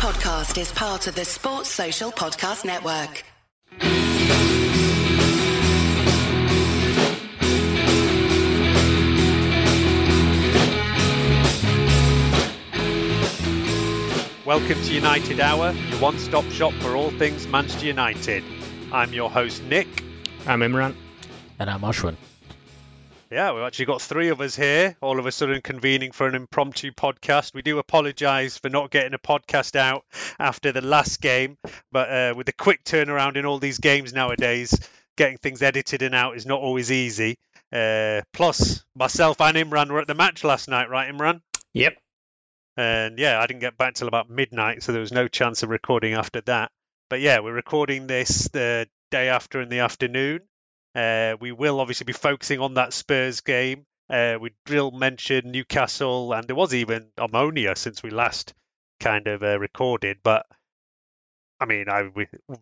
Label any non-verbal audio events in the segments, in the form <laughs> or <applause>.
podcast is part of the Sports Social Podcast Network. Welcome to United Hour, your one stop shop for all things Manchester United. I'm your host, Nik. I'm Imran. And I'm Ashwin. Yeah, we've actually got three of us here, all of a sudden convening for an impromptu podcast. We do apologise for not getting a podcast out after the last game, but uh, with the quick turnaround in all these games nowadays, getting things edited and out is not always easy. Uh, plus, myself and Imran were at the match last night, right, Imran? Yep. And yeah, I didn't get back till about midnight, so there was no chance of recording after that. But yeah, we're recording this the day after in the afternoon. Uh, we will obviously be focusing on that Spurs game. Uh, we will mention Newcastle, and there was even Omonia since we last kind of uh, recorded. But I mean, I'm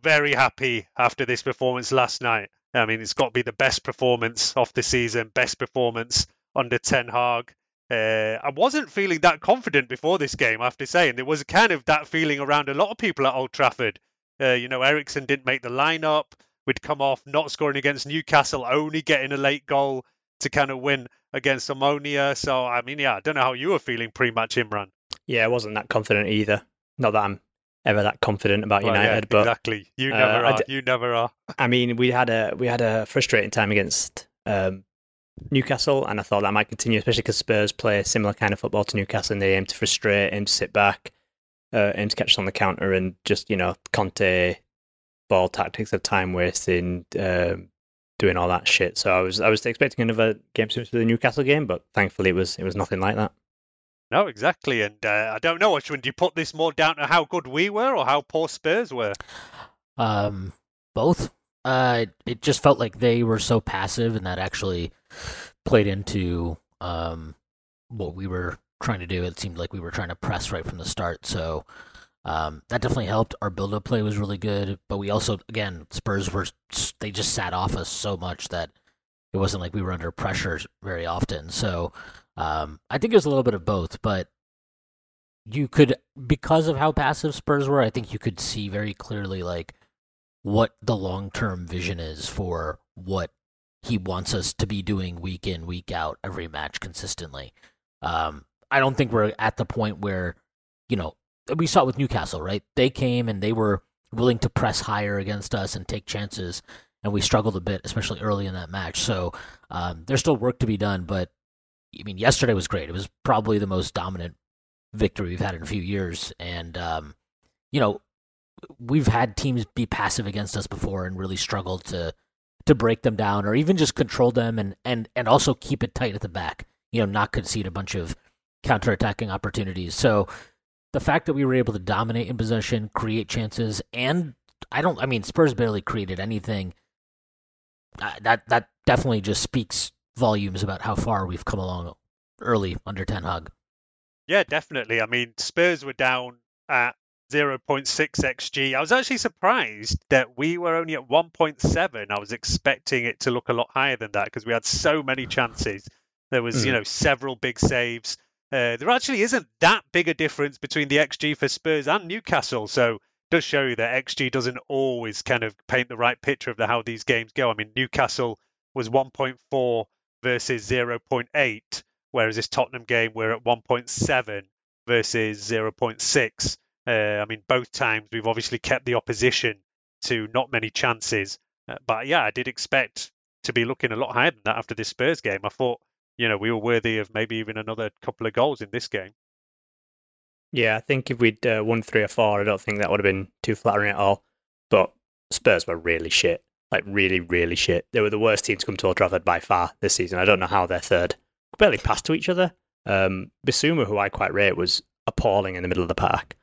very happy after this performance last night. I mean, it's got to be the best performance of the season, best performance under Ten Hag. Uh, I wasn't feeling that confident before this game, I have to say, and there was kind of that feeling around a lot of people at Old Trafford. Uh, you know, Eriksen didn't make the lineup would come off not scoring against Newcastle, only getting a late goal to kind of win against Omonia. So, I mean, yeah, I don't know how you were feeling pre match, Imran. Yeah, I wasn't that confident either. Not that I'm ever that confident about well, United, yeah, but exactly, you never uh, are. D- you never are. <laughs> I mean, we had a we had a frustrating time against um, Newcastle, and I thought that might continue, especially because Spurs play a similar kind of football to Newcastle, and they aim to frustrate, aim to sit back, uh, aim to catch us on the counter, and just you know, Conte ball tactics of time wasting, um, doing all that shit. So I was I was expecting another game similar to the Newcastle game, but thankfully it was it was nothing like that. No, exactly, and uh, I don't know, Ashwin. Do you put this more down to how good we were or how poor Spurs were? Um, both. Uh, it just felt like they were so passive, and that actually played into um what we were trying to do. It seemed like we were trying to press right from the start. So um, that definitely helped. Our build-up play was really good, but we also, again, Spurs were they just sat off us so much that it wasn't like we were under pressure very often. So um, I think it was a little bit of both, but you could because of how passive Spurs were, I think you could see very clearly like what the long-term vision is for what he wants us to be doing week in, week out, every match consistently. Um, I don't think we're at the point where, you know, we saw it with Newcastle, right? They came and they were willing to press higher against us and take chances, and we struggled a bit, especially early in that match. So um, there's still work to be done, but I mean, yesterday was great. It was probably the most dominant victory we've had in a few years, and um, you know, we've had teams be passive against us before and really struggled to to break them down or even just control them and and and also keep it tight at the back. You know, not concede a bunch of counterattacking opportunities. So the fact that we were able to dominate in possession, create chances, and I don't, I mean, Spurs barely created anything. Uh, that that definitely just speaks volumes about how far we've come along early under Ten Hag. Yeah, definitely. I mean, Spurs were down at 0.6 xg. I was actually surprised that we were only at 1.7. I was expecting it to look a lot higher than that because we had so many chances. There was, mm. you know, several big saves. Uh, there actually isn't that big a difference between the XG for Spurs and Newcastle. So does show you that XG doesn't always kind of paint the right picture of the, how these games go. I mean, Newcastle was 1.4 versus 0.8, whereas this Tottenham game we're at 1.7 versus 0.6. Uh, I mean, both times we've obviously kept the opposition to not many chances. Uh, but yeah, I did expect to be looking a lot higher than that after this Spurs game. I thought you know, we were worthy of maybe even another couple of goals in this game. Yeah, I think if we'd uh, won three or four, I don't think that would have been too flattering at all. But Spurs were really shit. Like, really, really shit. They were the worst team to come to Old Trafford by far this season. I don't know how they're third. Barely passed to each other. Um, Bissouma, who I quite rate, was appalling in the middle of the park.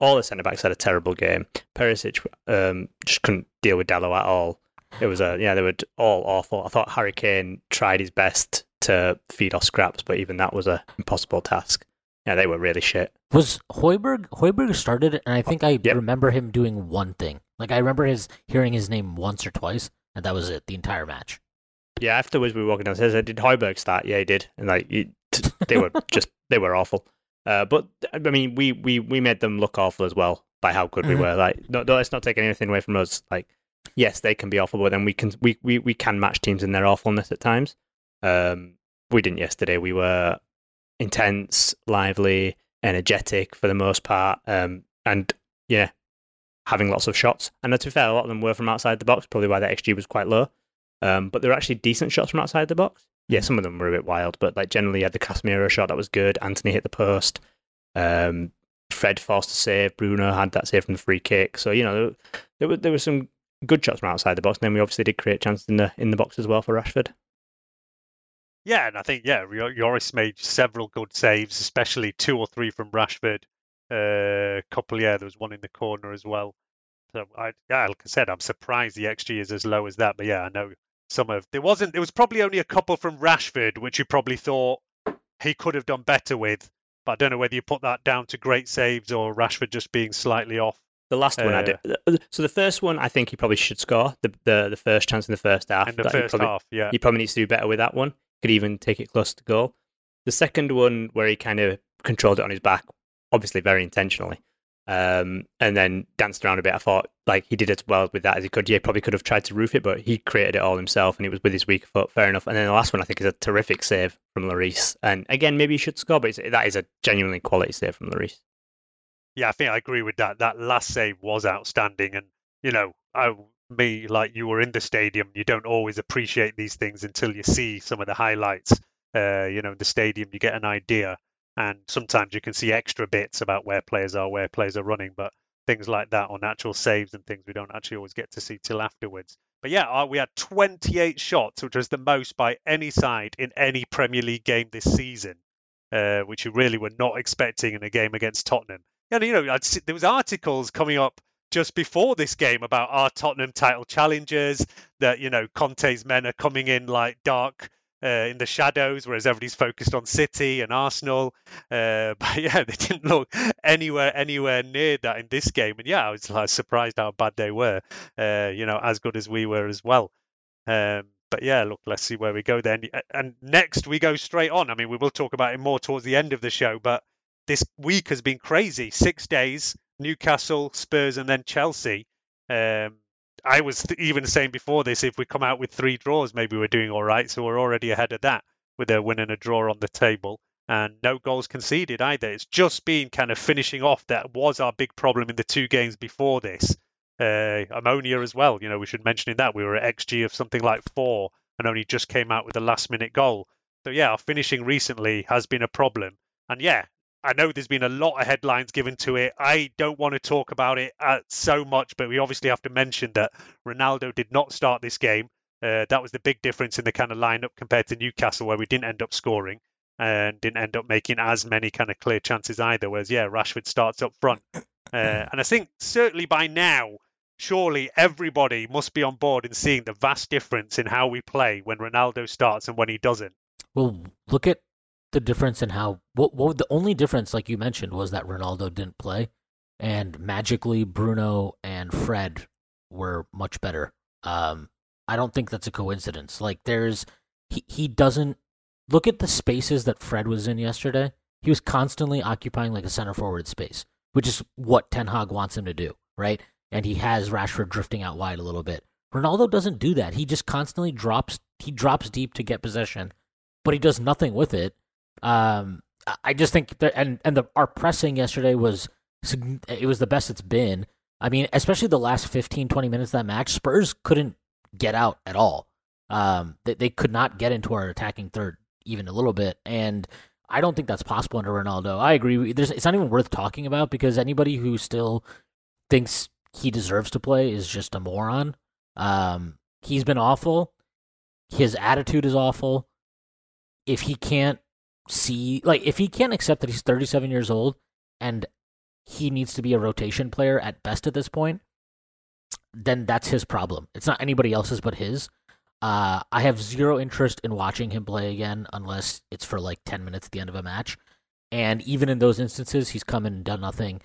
All the centre backs had a terrible game. Perisic um, just couldn't deal with Dalot at all. It was a yeah, they were all awful. I thought Harry Kane tried his best to feed off scraps, but even that was a impossible task. Yeah, they were really shit. Was Højbjerg Højbjerg started, and I think I yep. remember him doing one thing. Like I remember his hearing his name once or twice, and that was it. The entire match. Yeah, afterwards we were walking downstairs. I did Højbjerg start? Yeah, he did, and like he, they were <laughs> just they were awful. Uh, but I mean, we, we we made them look awful as well by how good we Mhm. were. Like, no, no, let's not take anything away from us. Like, yes, they can be awful, but then we can we, we, we can match teams in their awfulness at times. Um, we didn't yesterday. We were intense, lively, energetic for the most part, um, and yeah, having lots of shots. And to be fair, a lot of them were from outside the box, probably why the XG was quite low. Um, but they were actually decent shots from outside the box. Yeah, some of them were a bit wild, but like generally, you had the Casemiro shot that was good. Antony hit the post. Um, Fred forced a save. Bruno had that save from the free kick. So you know there were there were some good shots from outside the box. And then we obviously did create chances in the in the box as well for Rashford. Yeah, and I think yeah, Lloris made several good saves, especially two or three from Rashford. A couple, yeah, there was one in the corner as well. So I, yeah, like I said, I'm surprised the XG is as low as that. But yeah, I know some of there wasn't. There was probably only a couple from Rashford, which you probably thought he could have done better with. But I don't know whether you put that down to great saves or Rashford just being slightly off. The last one I did. So the first one, I think he probably should score the the, the first chance in the first half. in the first probably, half. Yeah, He probably needs to do better with that one. Could even take it close to goal. The second one, where he kind of controlled it on his back, obviously very intentionally, um, and then danced around a bit. I thought like he did as well with that as he could. Yeah, he probably could have tried to roof it, but he created it all himself, and it was with his weak foot. Fair enough. And then the last one, I think, is a terrific save from Lloris. And again, maybe he should score, but it's, that is a genuinely quality save from Lloris. Yeah, I think I agree with that. That last save was outstanding, and you know, I, me like you were in the stadium. You don't always appreciate these things until you see some of the highlights. Uh, you know, in the stadium, you get an idea, and sometimes you can see extra bits about where players are, where players are running, but things like that on actual saves and things we don't actually always get to see till afterwards. But yeah, uh, we had 28 shots, which was the most by any side in any Premier League game this season, uh, which you really were not expecting in a game against Tottenham. And you know, see, there was articles coming up just before this game about our Tottenham title challengers. That you know, Conte's men are coming in like dark uh, in the shadows, whereas everybody's focused on City and Arsenal. Uh, <laughs> but yeah, they didn't look anywhere anywhere near that in this game. And yeah, I was like, surprised how bad they were. Uh, you know, as good as we were as well. Um, but yeah, look, let's see where we go then. And next we go straight on. I mean, we will talk about it more towards the end of the show, but this week has been crazy. Six days, Newcastle, Spurs, and then Chelsea. Um, I was even saying before this, if we come out with three draws, maybe we're doing all right. So we're already ahead of that with a win and a draw on the table. And no goals conceded either. It's just been kind of finishing off. That was our big problem in the two games before this. Uh, Omonia as well. You know, we should mention in that we were at XG of something like four and only just came out with a last minute goal. So yeah, our finishing recently has been a problem. And yeah, I know there's been a lot of headlines given to it. I don't want to talk about it uh, so much, but we obviously have to mention that Ronaldo did not start this game. Uh, that was the big difference in the kind of lineup compared to Newcastle, where we didn't end up scoring and didn't end up making as many kind of clear chances either. Whereas, yeah, Rashford starts up front. <coughs> Uh, and I think certainly by now, surely everybody must be on board in seeing the vast difference in how we play when Ronaldo starts and when he doesn't. Well, look at the difference in how. What, what the only difference, like you mentioned, was that Ronaldo didn't play, and magically Bruno and Fred were much better. Um, I don't think that's a coincidence. Like there's he he doesn't look at the spaces that Fred was in yesterday. He was constantly occupying like a center forward space, which is what Ten Hag wants him to do, right? And he has Rashford drifting out wide a little bit. Ronaldo doesn't do that. He just constantly drops he drops deep to get possession, but he does nothing with it. Um, I- just think that and and the our pressing yesterday was it was the best it's been. I mean, especially the last 15 20 minutes of that match, Spurs couldn't get out at all. Um, they, they could not get into our attacking third even a little bit, and I don't think that's possible under Ronaldo. I agree. There's, it's not even worth talking about because anybody who still thinks he deserves to play is just a moron. Um, he's been awful. His attitude is awful. If he can't see, like, if he can't accept that he's 37 years old and he needs to be a rotation player at best at this point, then that's his problem. It's not anybody else's but his. Uh, I have zero interest in watching him play again unless it's for like 10 minutes at the end of a match. And even in those instances, he's come in and done nothing.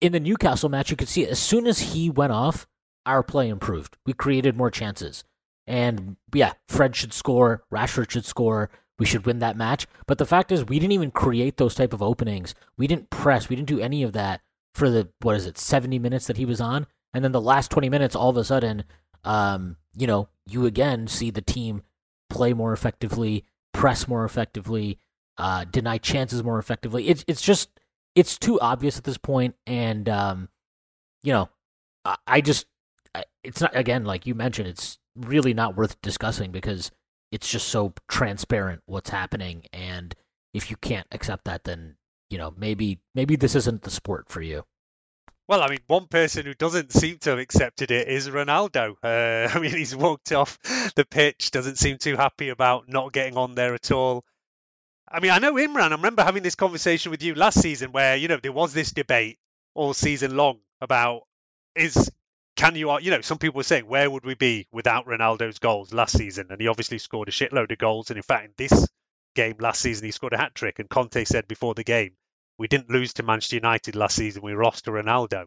In the Newcastle match, you could see as soon as he went off, our play improved. We created more chances. And yeah, Fred should score, Rashford should score. We should win that match. But the fact is, we didn't even create those type of openings. We didn't press. We didn't do any of that for the what is it, seventy minutes that he was on, and then the last twenty minutes, all of a sudden, um, you know, you again see the team play more effectively, press more effectively, uh, deny chances more effectively. It's it's just it's too obvious at this point, and um, you know, I, I just it's not again like you mentioned. It's really not worth discussing because it's just so transparent what's happening, and if you can't accept that, then you know maybe maybe this isn't the sport for you. Well, I mean, one person who doesn't seem to have accepted it is Ronaldo. Uh, <laughs> I mean, he's walked off the pitch, doesn't seem too happy about not getting on there at all. I mean, I know Imran, I remember having this conversation with you last season where, you know, there was this debate all season long about is can you you know some people were saying where would we be without Ronaldo's goals last season? And he obviously scored a shitload of goals. And in fact in this game last season he scored a hat trick and Conte said before the game we didn't lose to Manchester United last season. We lost to Ronaldo.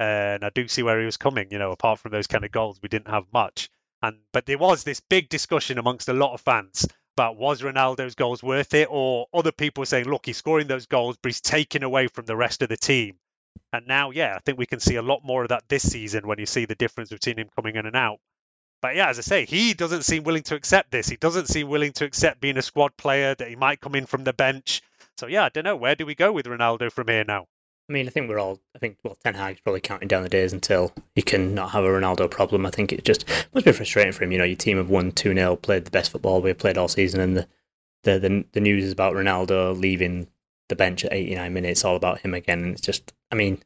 Uh, and I do see where he was coming you know apart from those kind of goals we didn't have much. And but there was this big discussion amongst a lot of fans about was Ronaldo's goals worth it? Or other people saying look he's scoring those goals but he's taken away from the rest of the team and now, yeah, I think we can see a lot more of that this season when you see the difference between him coming in and out. But yeah, as I say, he doesn't seem willing to accept this. He doesn't seem willing to accept being a squad player, that he might come in from the bench. So yeah, I don't know. Where do we go with Ronaldo from here now? I mean, I think we're all. I think well, Ten Hag's probably counting down the days until he can not have a Ronaldo problem. I think it just must be frustrating for him. You know, your team have won two 0 played the best football we've played all season, and the, the the the news is about Ronaldo leaving the bench at 89 minutes. All about him again, and it's just. I mean,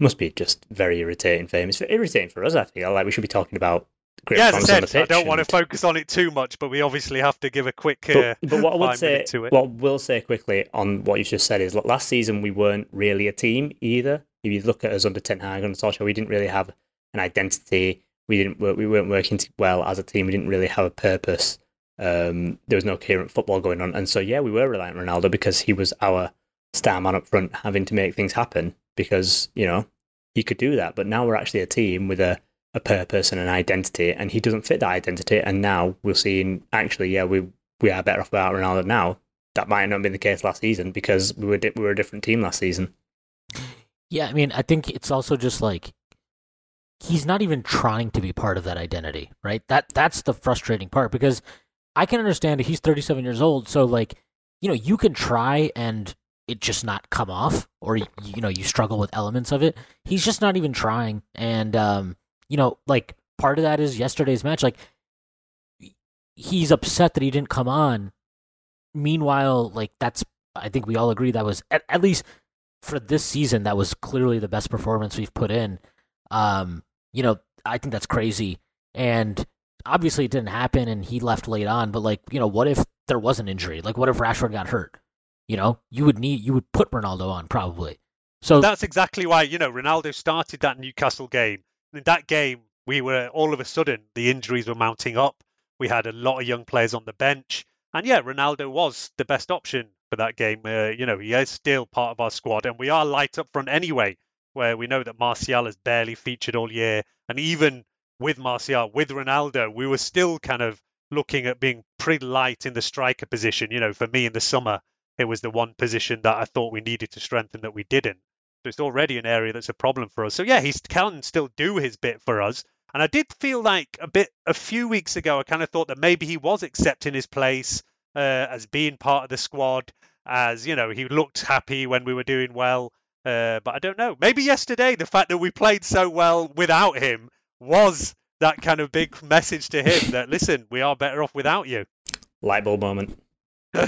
must be just very irritating for him. It's irritating for us. I feel like we should be talking about. Great yeah, as I said, I don't and... want to focus on it too much, but we obviously have to give a quick. Uh, but, but, what I would say, what we'll say quickly on what you've just said is, look, last season we weren't really a team either. If you look at us under Ten Hag and Solskjaer, we didn't really have an identity. We didn't. Work, we weren't working well as a team. We didn't really have a purpose. Um, there was no coherent football going on, and so yeah, we were reliant on Ronaldo because he was our star man up front, having to make things happen because you know he could do that. But now we're actually a team with a, a purpose and an identity, and he doesn't fit that identity. And now we're seeing actually, yeah, we we are better off without Ronaldo now. That might not have been the case last season because we were di- we were a different team last season. Yeah, I mean, I think it's also just like he's not even trying to be part of that identity, right? That that's the frustrating part because I can understand that he's 37 years old, so like, you know, you can try and it just not come off or you know you struggle with elements of it. He's just not even trying. And um you know like part of that is yesterday's match like he's upset that he didn't come on. Meanwhile like that's i think we all agree that was at, at least for this season that was clearly the best performance we've put in. Um you know i think that's crazy. And obviously it didn't happen and he left late on but like you know what if there was an injury like what if rashford got hurt you know, you would need you would put Ronaldo on probably. So that's exactly why you know Ronaldo started that Newcastle game. In that game, we were all of a sudden the injuries were mounting up. We had a lot of young players on the bench, and yeah, Ronaldo was the best option for that game. Uh, you know, he is still part of our squad, and we are light up front anyway. Where we know that Martial has barely featured all year, and even with Martial, with Ronaldo, we were still kind of looking at being pretty light in the striker position. You know, for me in the summer, it was the one position that I thought we needed to strengthen that we didn't. So it's already an area that's a problem for us. So yeah, he can still do his bit for us. And I did feel like a bit a few weeks ago, I kind of thought that maybe he was accepting his place uh, as being part of the squad, as you know, he looked happy when we were doing well. Uh, but I don't know. Maybe yesterday, the fact that we played so well without him was that kind of big message to him that <laughs> listen, we are better off without you. Light bulb moment. <laughs>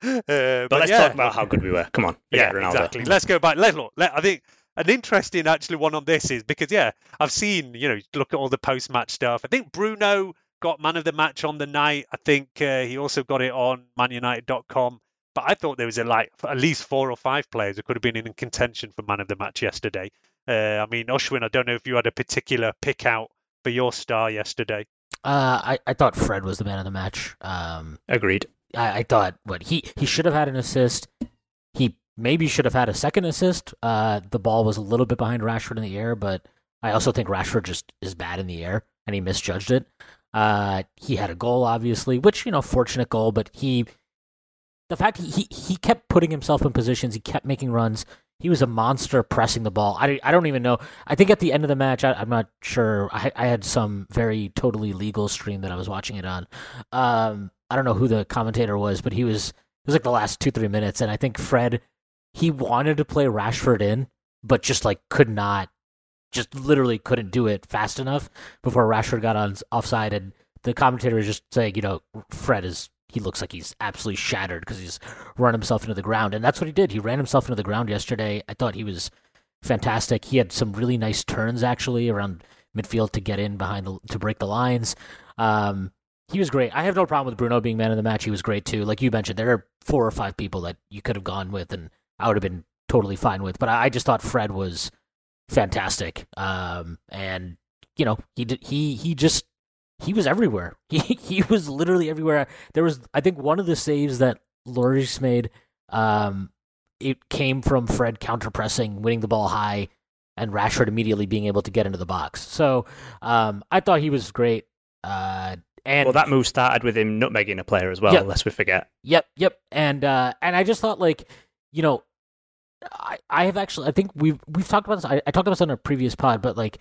Uh, but, but, let's yeah. talk about how good we were. Come on, yeah, exactly. Let's go back. Let's look. Let, I think an interesting actually one on this is because yeah, I've seen you know look at all the post match stuff. I think Bruno got man of the match on the night. I think uh, he also got it on ManUnited.com. But I thought there was a, like at least four or five players who could have been in contention for man of the match yesterday. Uh, I mean, Ashwin, I don't know if you had a particular pick out for your star yesterday. Uh, I, I thought Fred was the man of the match. Um, Agreed. I, I thought what he he should have had an assist. He maybe should have had a second assist. Uh, the ball was a little bit behind Rashford in the air, but I also think Rashford just is bad in the air and he misjudged it. Uh, he had a goal, obviously, which you know, fortunate goal, but he, the fact he, he he kept putting himself in positions, he kept making runs. He was a monster pressing the ball. I, I don't even know. I think at the end of the match, I, am not sure. I, I had some very totally legal stream that I was watching it on. Um, I don't know who the commentator was, but he was. It was like the last two three minutes, and I think Fred he wanted to play Rashford in, but just like could not, just literally couldn't do it fast enough before Rashford got on offside, and the commentator was just saying, you know, Fred is he looks like he's absolutely shattered because he's run himself into the ground, and that's what he did. He ran himself into the ground yesterday. I thought he was fantastic. He had some really nice turns actually around midfield to get in behind the, to break the lines. Um, he was great. I have no problem with Bruno being man of the match. He was great too. Like you mentioned, there are four or five people that you could have gone with, and I would have been totally fine with. But I, just thought Fred was fantastic. Um, and you know, he he he just he was everywhere. <laughs> He he was literally everywhere. There was I think one of the saves that Lloris made. Um, it came from Fred counter pressing, winning the ball high, and Rashford immediately being able to get into the box. So um, I thought he was great. Uh, and well, that move started with him nutmegging a player as well. Yep, lest we forget. Yep, yep. And uh, and I just thought like, you know, I, I have actually I think we've we've talked about this. I, I talked about this on a previous pod, but like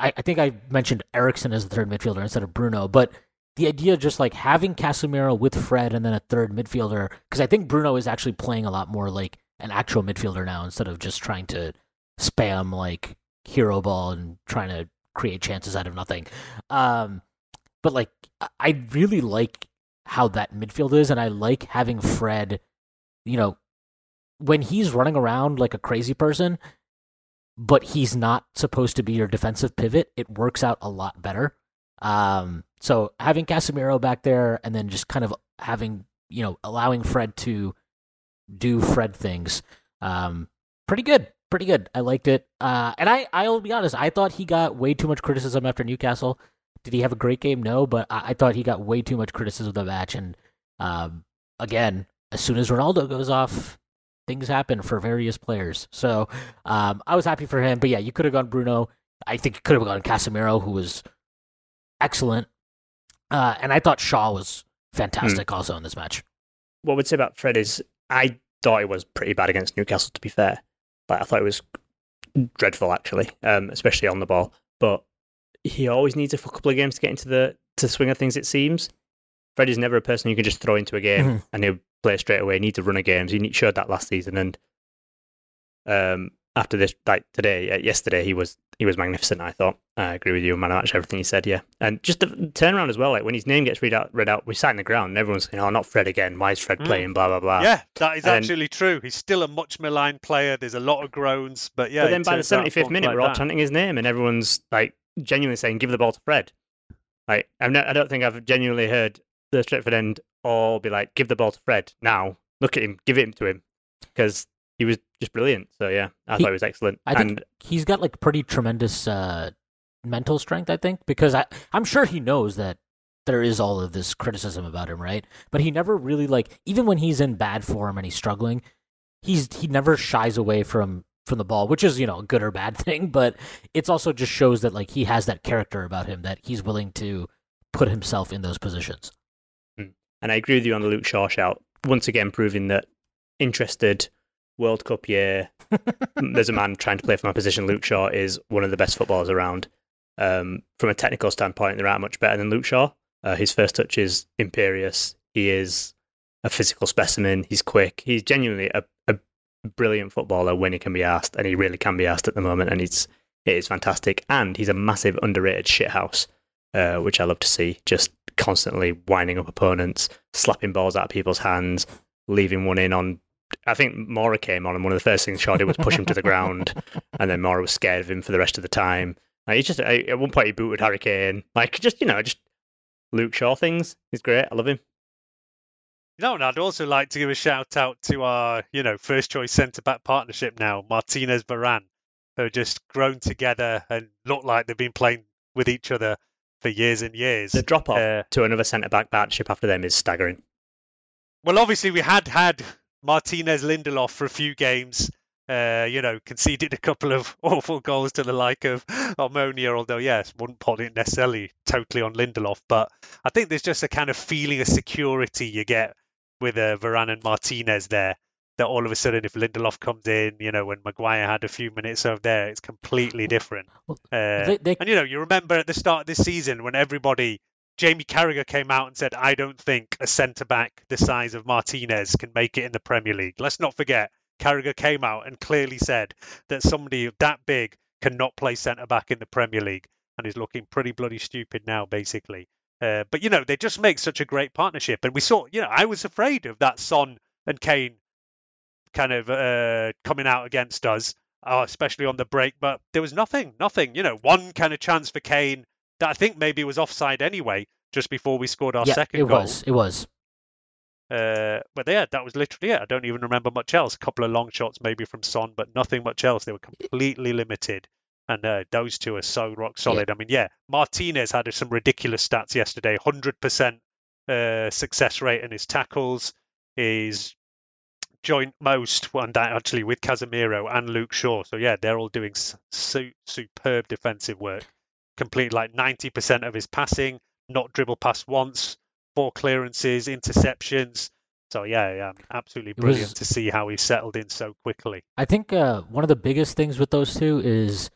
I, I think I mentioned Eriksen as the third midfielder instead of Bruno, but the idea of just like having Casemiro with Fred and then a third midfielder, because I think Bruno is actually playing a lot more like an actual midfielder now instead of just trying to spam like hero ball and trying to create chances out of nothing. Um, but like I really like how that midfield is, and I like having Fred, you know, when he's running around like a crazy person, but he's not supposed to be your defensive pivot, it works out a lot better. Um, so having Casemiro back there and then just kind of having, you know, allowing Fred to do Fred things, um, pretty good. Pretty good. I liked it. Uh, and I, I'll be honest, I thought he got way too much criticism after Newcastle. Did he have a great game? No, but I, I thought he got way too much criticism of the match. And um, again, as soon as Ronaldo goes off, things happen for various players. So um, I was happy for him. But yeah, you could have gone Bruno. I think you could have gone Casemiro, who was excellent. Uh, and I thought Shaw was fantastic hmm. also in this match. What I would say about Fred is I thought it was pretty bad against Newcastle, to be fair. Like, I thought it was dreadful, actually, um, especially on the ball. But he always needs a couple of games to get into the to swing of things, it seems. Fred is never a person you can just throw into a game mm-hmm. and he'll play straight away. He needs to run a games. He showed that last season, and um, after this, like today, uh, yesterday, he was he was magnificent. I thought. I agree with you, man. Match everything he said. Yeah, and just the turnaround as well. Like when his name gets read out, read out, we sat in the ground, and everyone's saying, "Oh, not Fred again. Why is Fred mm. playing?" Blah blah blah. Yeah, that is and, actually true. He's still a much maligned player. There's a lot of groans, but yeah. But then by the 75th minute, like we're all chanting his name, and everyone's like genuinely saying, "Give the ball to Fred." Like no, I don't think I've genuinely heard the Stretford end all be like, "Give the ball to Fred now." look at him, give it to him because he was just brilliant. So yeah, I he, thought he was excellent. I and, think he's got like pretty tremendous uh, mental strength. I think because I I'm sure he knows that there is all of this criticism about him, right? But he never really like even when he's in bad form and he's struggling, he's he never shies away from from the ball, which is you know a good or bad <laughs> thing. But it's also just shows that like he has that character about him that he's willing to put himself in those positions. And I agree with you on the Luke Shaw shout once again proving that interested World Cup year, <laughs> there's a man trying to play for my position. Luke Shaw is one of the best footballers around. Um, from a technical standpoint, there aren't much better than Luke Shaw. Uh, his first touch is imperious. He is a physical specimen. He's quick. He's genuinely a, a brilliant footballer when he can be asked, and he really can be asked at the moment. And it's it is fantastic. And he's a massive underrated shithouse, uh, which I love to see. Just constantly winding up opponents, slapping balls out of people's hands, leaving one in on. I think Moura came on, and one of the first things Shaw did was push him to the ground, and then Moura was scared of him for the rest of the time. He just at one point he booted Harry Kane, like just you know just Luke Shaw things. He's great. I love him. You know, and I'd also like to give a shout out to our, you know, first choice centre back partnership now, Martinez Varane, who just grown together and look like they've been playing with each other for years and years. The drop off uh, to another centre back partnership after them is staggering. Well, obviously we had had Martinez Lindelof for a few games, Uh, you know, conceded a couple of <laughs> awful goals to the like of Omonia, although, yes, wouldn't put it necessarily totally on Lindelof. But I think there's just a kind of feeling of security you get with uh, Varane and Martinez there. That all of a sudden, if Lindelof comes in, you know, when Maguire had a few minutes over there, it's completely different. Uh, they, they, and, you know, you remember at the start of this season when everybody Jamie Carragher came out and said, I don't think a centre back the size of Martinez can make it in the Premier League. Let's not forget, Carragher came out and clearly said that somebody that big cannot play centre back in the Premier League and is looking pretty bloody stupid now, basically. Uh, but, you know, they just make such a great partnership. And we saw, you know, I was afraid of that Son and Kane kind of uh, coming out against us, uh, especially on the break. But there was nothing, nothing. You know, one kind of chance for Kane that I think maybe was offside anyway, just before we scored our yeah, second it goal. was. It was. Uh, but yeah, that was literally it. I don't even remember much else. A couple of long shots maybe from Son, but nothing much else. They were completely limited. And uh, those two are so rock solid. Yeah. I mean, yeah, Martinez had some ridiculous stats yesterday 100% uh, success rate in his tackles, his joint most, that actually with Casemiro and Luke Shaw. So yeah, they're all doing su- superb defensive work complete like 90% of his passing, not dribble past once, four clearances, interceptions. So yeah, yeah, absolutely brilliant was, to see how he settled in so quickly. I think uh, one of the biggest things with those two is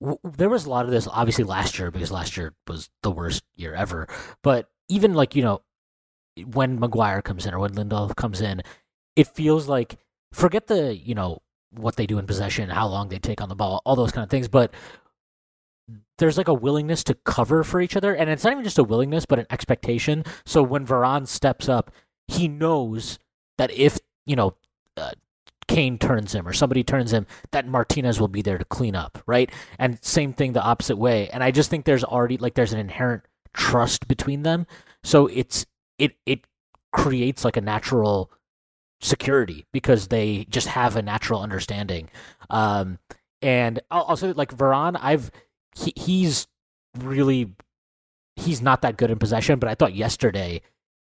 w- there was a lot of this obviously last year because last year was the worst year ever. But even like you know when Maguire comes in or when Lindelof comes in, it feels like forget the you know what they do in possession, how long they take on the ball, all those kind of things. But there's like a willingness to cover for each other, and it's not even just a willingness, but an expectation. So when Varane steps up, he knows that if you know uh, Kane turns him or somebody turns him, that Martinez will be there to clean up, right? And same thing the opposite way. And I just think there's already like there's an inherent trust between them, so it's it it creates like a natural security because they just have a natural understanding. Um, and also like Varane, I've he, he's really he's not that good in possession, but I thought yesterday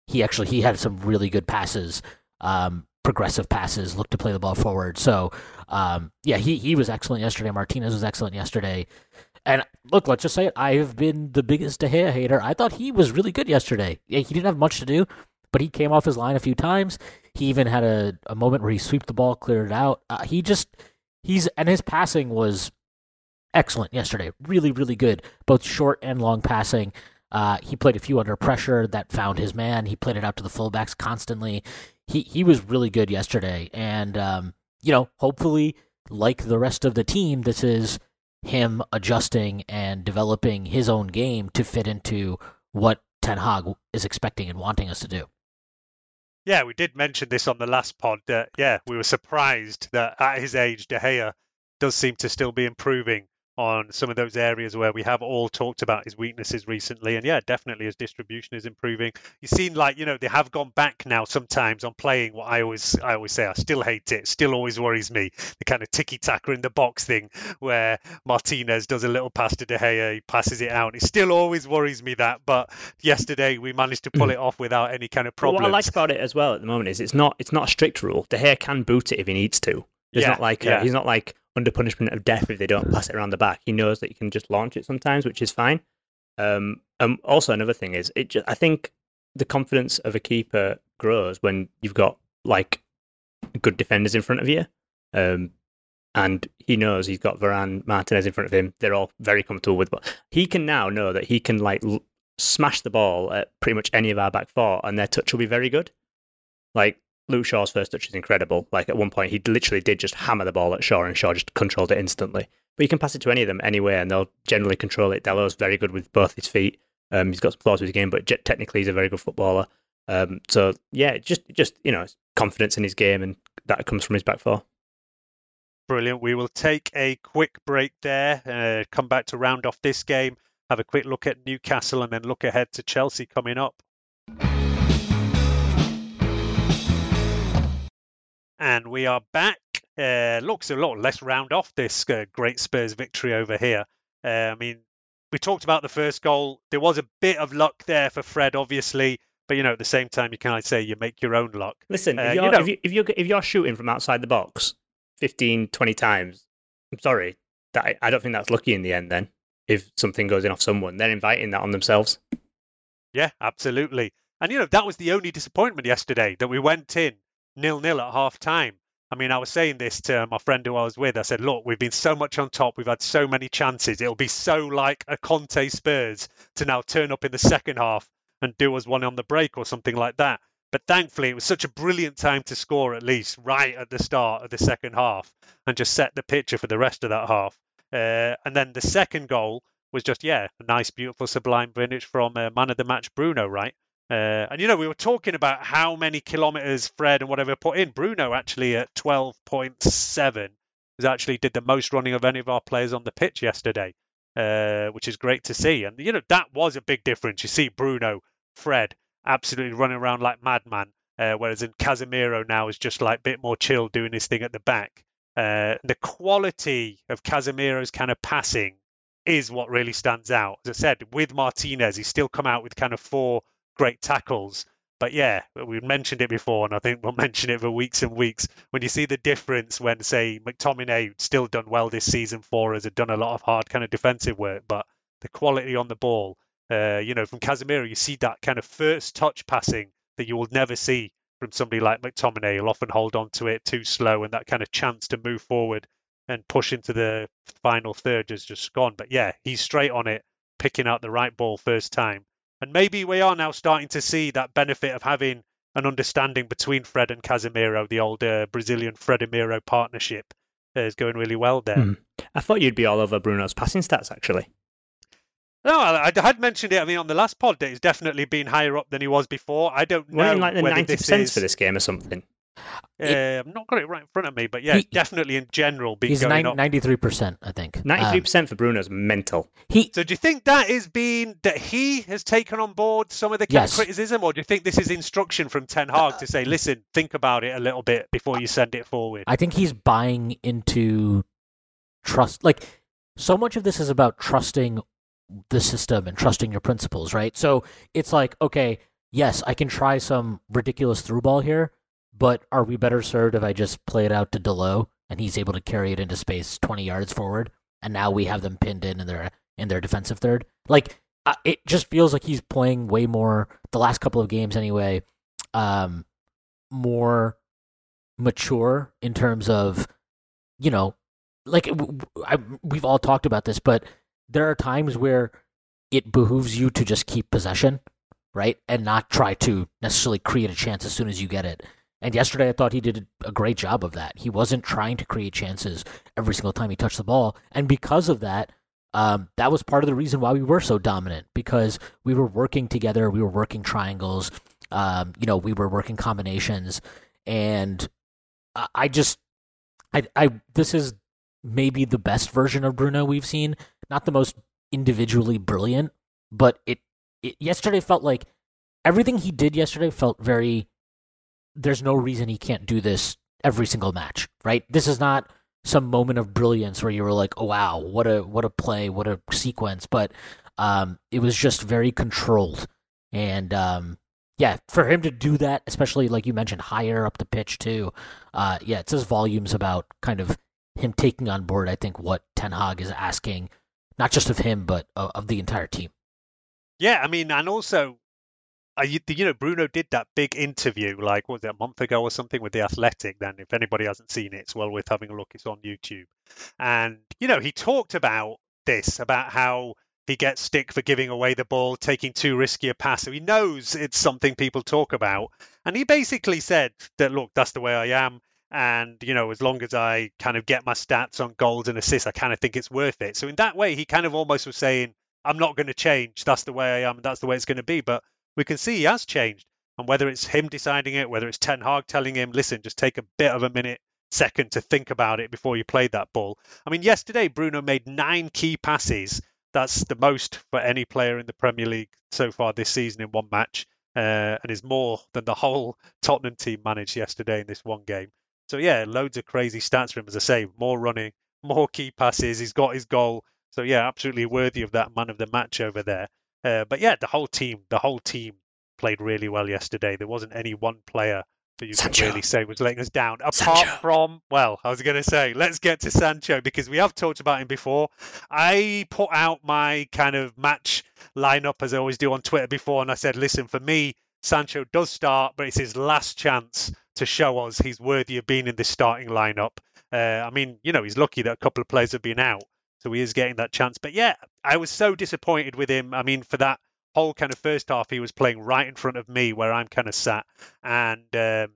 he actually he had some really good passes, um, progressive passes, looked to play the ball forward. So um, yeah, he he was excellent yesterday. Martinez was excellent yesterday. And look, let's just say it. I've been the biggest De Gea hater. I thought he was really good yesterday. Yeah, he didn't have much to do, but he came off his line a few times. He even had a, a moment where he swept the ball, cleared it out. Uh, he just he's and his passing was excellent yesterday. Really, really good, both short and long passing. Uh, he played a few under pressure that found his man. He played it out to the fullbacks constantly. He he was really good yesterday, and um, you know, hopefully, like the rest of the team, this is him adjusting and developing his own game to fit into what Ten Hag is expecting and wanting us to do. Yeah, we did mention this on the last pod. That yeah, we were surprised that at his age, De Gea does seem to still be improving on some of those areas where we have all talked about his weaknesses recently. And yeah, definitely his distribution is improving. You've seen like, you know, they have gone back now sometimes on playing what I always I always say I still hate it, still always worries me. The kind of ticky tacker in the box thing where Martinez does a little pass to De Gea, he passes it out. It still always worries me that. But yesterday we managed to pull it off without any kind of problem. What I like about it as well at the moment is it's not it's not a strict rule. De Gea can boot it if he needs to. It's yeah, not like uh, yeah. he's not like under punishment of death if they don't pass it around the back. He knows that you can just launch it sometimes, which is fine. Um, um, also, another thing is, it. Just, I think the confidence of a keeper grows when you've got like good defenders in front of you. Um, and he knows he's got Varane, Martinez in front of him. They're all very comfortable with, but he can now know that he can like l- smash the ball at pretty much any of our back four, and their touch will be very good. Like Luke Shaw's first touch is incredible. Like at one point, he literally did just hammer the ball at Shaw, and Shaw just controlled it instantly. But you can pass it to any of them anywhere, and they'll generally control it. Dalot's very good with both his feet. Um, he's got some flaws with his game, but technically he's a very good footballer. Um, so yeah, just just you know, confidence in his game, and that comes from his back four. Brilliant. We will take a quick break there. Uh, come back to round off this game. Have a quick look at Newcastle, and then look ahead to Chelsea coming up. And we are back. Uh, looks a lot. Let's round off this uh, great Spurs victory over here. Uh, I mean, we talked about the first goal. There was a bit of luck there for Fred, obviously, but you know, at the same time, you can I say you make your own luck. Listen, if uh, you're, you know, if, you, if you're if you're shooting from outside the box, 15, 20 times. I'm sorry, that I don't think that's lucky in the end. Then, if something goes in off someone, they're inviting that on themselves. Yeah, absolutely. And you know that was the only disappointment yesterday that we went in nil nil at half time. I mean, I was saying this to my friend who I was with. I said, look, we've been so much on top. We've had so many chances. It'll be so like a Conte Spurs to now turn up in the second half and do us one on the break or something like that. But thankfully, it was such a brilliant time to score, at least right at the start of the second half, and just set the picture for the rest of that half. Uh, and then the second goal was just, yeah, a nice, beautiful, sublime finish from uh, man of the match, Bruno, right? Uh, and you know, we were talking about how many kilometers Fred and whatever put in. Bruno actually at 12.7 was actually did the most running of any of our players on the pitch yesterday, uh, which is great to see. And you know, that was a big difference. You see Bruno, Fred, absolutely running around like madman, uh, whereas in Casemiro now is just like a bit more chill, doing his thing at the back. Uh, the quality of Casemiro's kind of passing is what really stands out. As I said, with Martinez, he's still come out with kind of four great tackles. But yeah, we mentioned it before, and I think we'll <laughs> mention it for weeks and weeks. When you see the difference when, say, McTominay still done well this season for us, had done a lot of hard kind of defensive work, but the quality on the ball, uh, you know, from Casemiro, you see that kind of first touch passing that you will never see from somebody like McTominay. He'll often hold on to it too slow, and that kind of chance to move forward and push into the final third is just gone. But yeah, he's straight on it, picking out the right ball first time and maybe we are now starting to see that benefit of having an understanding between Fred and Casemiro, the old uh, Brazilian Fredemiro partnership, uh, is going really well there. Mm. I thought you'd be all over Bruno's passing stats, actually. No, I, I, had mentioned it. I mean, on the last pod, that he's definitely been higher up than he was before. I don't know. like the ninety percent for this game or something. Uh, I've not got it right in front of me, but yeah, he, definitely in general, he's ninety-three percent, I think. Ninety-three percent um, for Bruno's mental. He. So do you think that is being that he has taken on board some of the yes. criticism, or do you think this is instruction from Ten Hag uh, to say, listen, think about it a little bit before you send it forward? I think he's buying into trust. Like so much of this is about trusting the system and trusting your principles, right? So it's like, okay, yes, I can try some ridiculous through ball here but are we better served if I just play it out to Dalot and he's able to carry it into space 20 yards forward, and now we have them pinned in in their in their defensive third? Like uh, it just feels like he's playing way more the last couple of games anyway, um, more mature in terms of you know, like I, we've all talked about this, but there are times where it behooves you to just keep possession, right, and not try to necessarily create a chance as soon as you get it. And yesterday, I thought he did a great job of that. He wasn't trying to create chances every single time he touched the ball. And because of that, um, that was part of the reason why we were so dominant because we were working together, we were working triangles, um, you know, we were working combinations. And I just, I, I, this is maybe the best version of Bruno we've seen. Not the most individually brilliant, but it, it yesterday felt like everything he did yesterday felt very there's no reason he can't do this every single match, right? This is not some moment of brilliance where you were like, "Oh wow, what a what a play, what a sequence," but um, it was just very controlled, and um, yeah, for him to do that, especially like you mentioned, higher up the pitch too, uh, yeah, it says volumes about kind of him taking on board. I think what Ten Hag is asking, not just of him, but of, of the entire team. Yeah, I mean, and also Uh, I, you know, Bruno did that big interview, like, was it a month ago or something with The Athletic? Then, if anybody hasn't seen it, it's well worth having a look. It's on YouTube. And, you know, he talked about this, about how he gets stick for giving away the ball, taking too risky a pass. So he knows it's something people talk about. And he basically said that, look, that's the way I am. And, you know, as long as I kind of get my stats on goals and assists, I kind of think it's worth it. So in that way, he kind of almost was saying, I'm not going to change. That's the way I am. That's the way it's going to be. But we can see he has changed. And whether it's him deciding it, whether it's Ten Hag telling him, listen, just take a bit of a minute, second to think about it before you play that ball. I mean, yesterday Bruno made nine key passes. That's the most for any player in the Premier League so far this season in one match, uh, and is more than the whole <laughs> Tottenham team managed yesterday in this one game. So yeah, loads of crazy stats for him. As I say, more running, more key passes. He's got his goal. So yeah, absolutely worthy of that man of the match over there. Uh, but yeah, the whole team, the whole team played really well yesterday. There wasn't any one player that you Sancho. can really say was letting us down. Apart Sancho. from, well, I was going to say, let's get to Sancho because we have talked about him before. I put out my kind of match lineup as I always do on Twitter before, and I said, listen, for me, Sancho does start, but it's his last chance to show us he's worthy of being in this starting lineup. Uh, I mean, you know, he's lucky that a couple of players have been out, so he is getting that chance. But yeah, I was so disappointed with him. I mean, for that whole kind of first half, he was playing right in front of me where I'm kind of sat, and um,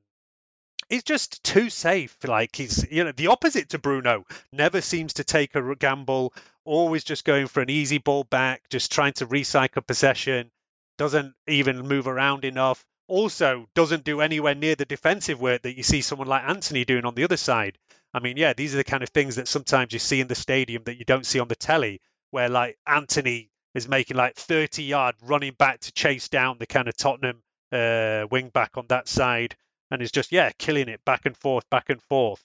he's just too safe. Like he's, you know, the opposite to Bruno. Never seems to take a gamble. Always just going for an easy ball back, just trying to recycle possession. Doesn't even move around enough. Also, doesn't do anywhere near the defensive work that you see someone like Antony doing on the other side. I mean, yeah, these are the kind of things that sometimes you see in the stadium that you don't see on the telly, where like Antony is making like 30 yard running back to chase down the kind of Tottenham uh, wing back on that side, and is just yeah killing it back and forth, back and forth.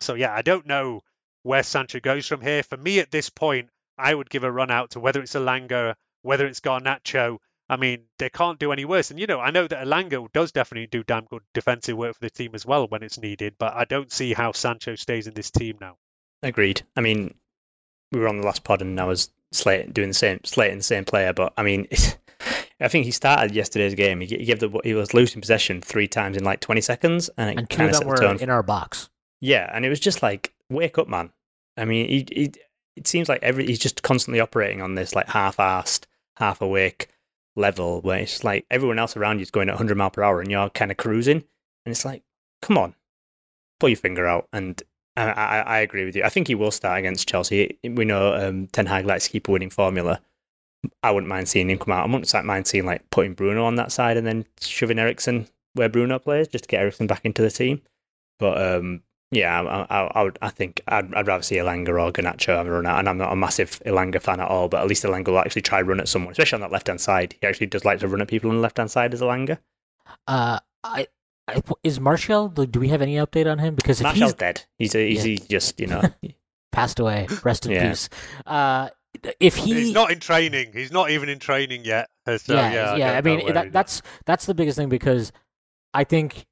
So yeah, I don't know where Sancho goes from here. For me at this point, I would give a run out to whether it's Elanga, whether it's Garnacho. I mean, they can't do any worse. And you know, I know that Elanga does definitely do damn good defensive work for the team as well when it's needed, but I don't see how Sancho stays in this team now. Agreed. I mean, we were on the last pod and I was slate doing the same, slating the same player. But I mean, <laughs> I think he started yesterday's game. He, he gave the he was losing possession three times in like twenty seconds, and it And two kind of of them were tone. in our box. Yeah, and it was just like, wake up, man. I mean, he, he, it seems like every he's just constantly operating on this like half-assed, half-awake level where it's like everyone else around you is going at 100 mile per hour and you're kind of cruising, and it's like, come on, pull your finger out. And I, I, I agree with you. I think he will start against Chelsea. We know um, Ten Hag likes to keep a winning formula. I wouldn't mind seeing him come out. I wouldn't mind seeing like putting Bruno on that side and then shoving Eriksen where Bruno plays just to get Eriksen back into the team. But um, yeah, I, I, I would. I think I'd, I'd rather see Elanga or Garnacho have a run out. And I'm not a massive Elanga fan at all, but at least Elanga will actually try run at someone, especially on that left hand side. He actually does like to run at people on the left hand side as Elanga. Uh, I, I is Martial? Do we have any update on him? Because if Martial's he's dead. He's a, he's Yeah. he just you know. <laughs> passed away, rest in Yeah. peace. Uh, if he He's not in training. He's not even in training yet. Uh, So, yeah, yeah, yeah. I, don't mean, that, that's that's the biggest thing because I think,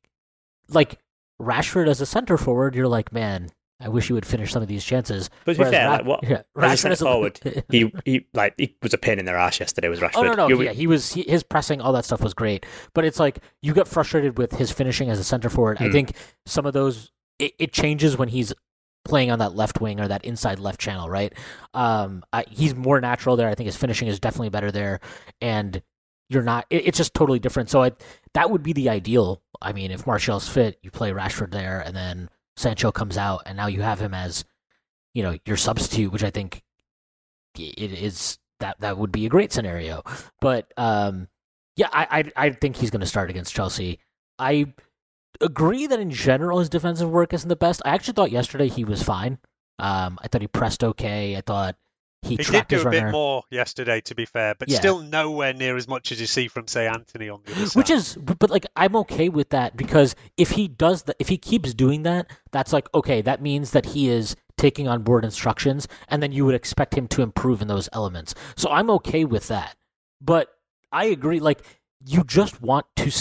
like Rashford as a center forward, you're like, man, I wish he would finish some of these chances. But to be fair, Ra- like what <laughs> yeah, Rashford as a- forward, <laughs> he he like he was a pain in their ass yesterday. Was Rashford? Oh no, no, You- yeah, he was he, his pressing, all that stuff was great. But it's like you get frustrated with his finishing as a center forward. I Hmm. think some of those it, it changes when he's playing on that left wing or that inside left channel, right? Um, I, he's more natural there. I think his finishing is definitely better there, and you're not. It, it's just totally different. So I, that would be the ideal. I mean, if Martial's fit, you play Rashford there, and then Sancho comes out, and now you have him as, you know, your substitute, which I think it is that that would be a great scenario. But um, yeah, I I, I think he's going to start against Chelsea. I agree that in general his defensive work isn't the best. I actually thought yesterday he was fine. Um, I thought he pressed okay. I thought he, He did do a runner, bit more yesterday, to be fair, but Yeah. still nowhere near as much as you see from, say, Antony on the other side. which is but like I'm okay with that because if he does that, if he keeps doing that, that's like okay. That means that he is taking on board instructions, and then you would expect him to improve in those elements. So I'm okay with that. But I agree. Like you just want to.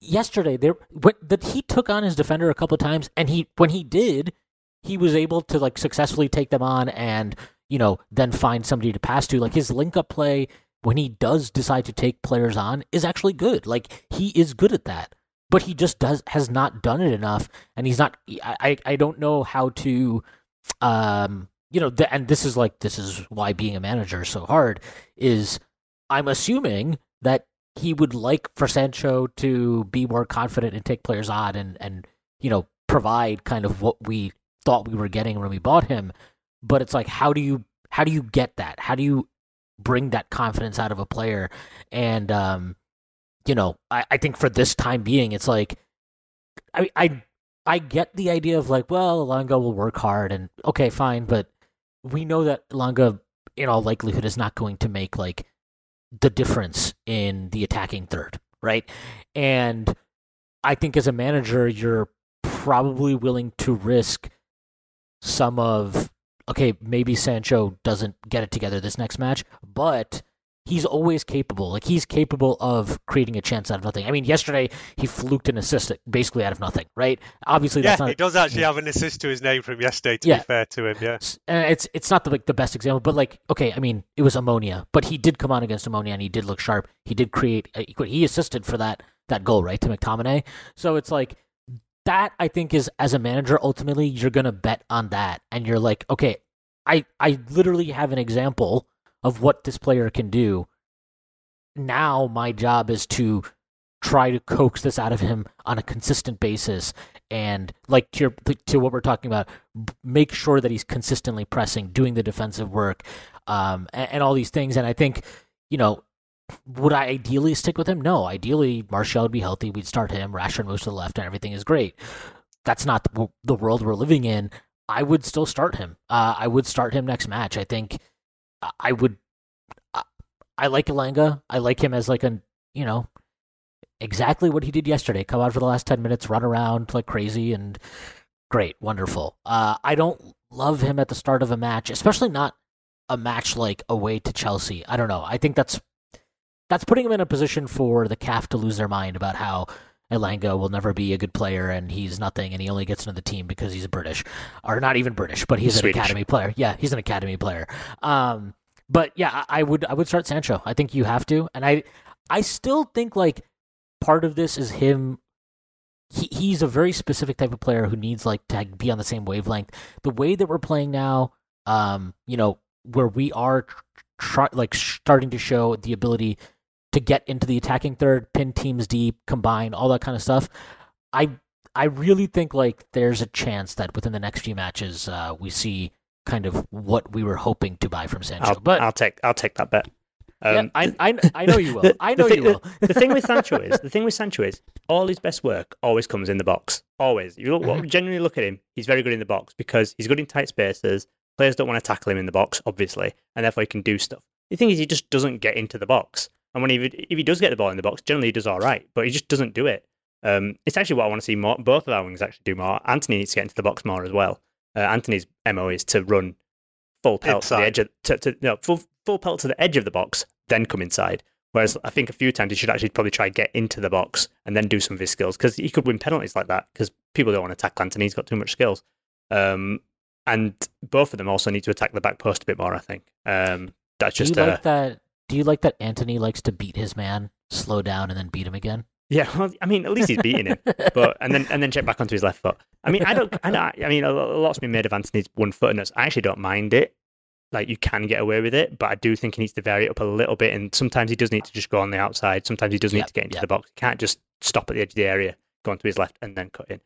Yesterday, there when, that he took on his defender a couple of times, and he when he did, he was able to like successfully take them on, and you know then find somebody to pass to. Like his link up play when he does decide to take players on is actually good. Like he is good at that, but he just does has not done it enough, and he's not. I I, don't know how to, um, you know, and this is like this is why being a manager is so hard. Is I'm assuming that he would like for Sancho to be more confident and take players on and and you know provide kind of what we thought we were getting when we bought him. But it's like how do you how do you get that? How do you bring that confidence out of a player? And um, you know, I, I think for this time being, it's like I I I get the idea of like, well, Elanga will work hard and okay, fine, but we know that Elanga in all likelihood is not going to make like the difference in the attacking third, right? And I think as a manager, you're probably willing to risk some of okay, maybe Sancho doesn't get it together this next match, but he's always capable. Like he's capable of creating a chance out of nothing. I mean, yesterday he fluked an assist basically out of nothing, right? Obviously, yeah, that's not. he does actually have an assist to his name from yesterday. To Yeah. be fair to him, yeah. uh, it's it's not the like the best example, but like okay, I mean it was Omonia, but he did come on against Omonia and he did look sharp. He did create he assisted for that that goal right to McTominay. So it's like that. I think is as a manager ultimately you're gonna bet on that, and you're like okay, I I literally have an example of what this player can do. Now my job is to try to coax this out of him on a consistent basis and like to your, to what we're talking about make sure that he's consistently pressing doing the defensive work um and, and all these things and i think you know would i ideally stick with him no ideally martial would be healthy we'd start him rashford moves to the left and everything is great that's not the, the world we're living in i would still start him uh, i would start him next match i think I- i would I, I like Elanga. I like him as like a you know exactly what he did yesterday. Come out for the last 10 minutes, run around like crazy, and great, wonderful. Uh, I don't love him at the start of a match, especially not a match like away to Chelsea. I don't know. I think that's that's putting him in a position for the calf to lose their mind about how Elanga will never be a good player and he's nothing and he only gets into the team because he's British or not even British, but he's Swedish. an academy player. Yeah, he's an academy player. Um, but yeah, I I would I would start Sancho. I think you have to, and I I still think like part of this is him. He he's a very specific type of player who needs like to be on the same wavelength. The way that we're playing now, um, you know, where we are tr- tr- like starting to show the ability to get into the attacking third, pin teams deep, combine, all that kind of stuff. I I really think like there's a chance that within the next few matches, uh, we see kind of what we were hoping to buy from Sancho. I'll, but I'll take I'll take that bet. yeah, Um, I, I I know you <laughs> will. the- I know thing- you will. The, <laughs> the thing with Sancho is the <laughs> thing with Sancho is all his best work always comes in the box. Always. You look, Mhm. genuinely look at him. He's very good in the box because he's good in tight spaces. Players don't want to tackle him in the box, obviously, and therefore he can do stuff. The thing is, he just doesn't get into the box. And when he if he does get the ball in the box, generally he does all right, but he just doesn't do it. Um, it's actually what I want to see more. Both of our wings actually do more. Antony needs to get into the box more as well. Uh, Antony's mo is to run full pelt to the edge of to, to, no, full full pelt to the edge of the box, then come inside. Whereas I think a few times he should actually probably try to get into the box and then do some of his skills because he could win penalties like that because people don't want to attack Antony. He's got too much skills. Um, and both of them also need to attack the back post a bit more. I think um, that's Do just you uh, like that? Do you like that Antony likes to beat his man, slow down, and then beat him again? yeah. Well, I mean, at least he's beating him. but and then and then check back onto his left foot. I mean, I don't. I, don't, I mean, a lot's been made of Antony's one footedness. I actually don't mind it. Like you can get away with it, but I do think he needs to vary it up a little bit. And sometimes he does need to just go on the outside. Sometimes he does need Yep, to get into yep. the box. He can't just stop at the edge of the area, go onto his left, and then cut in.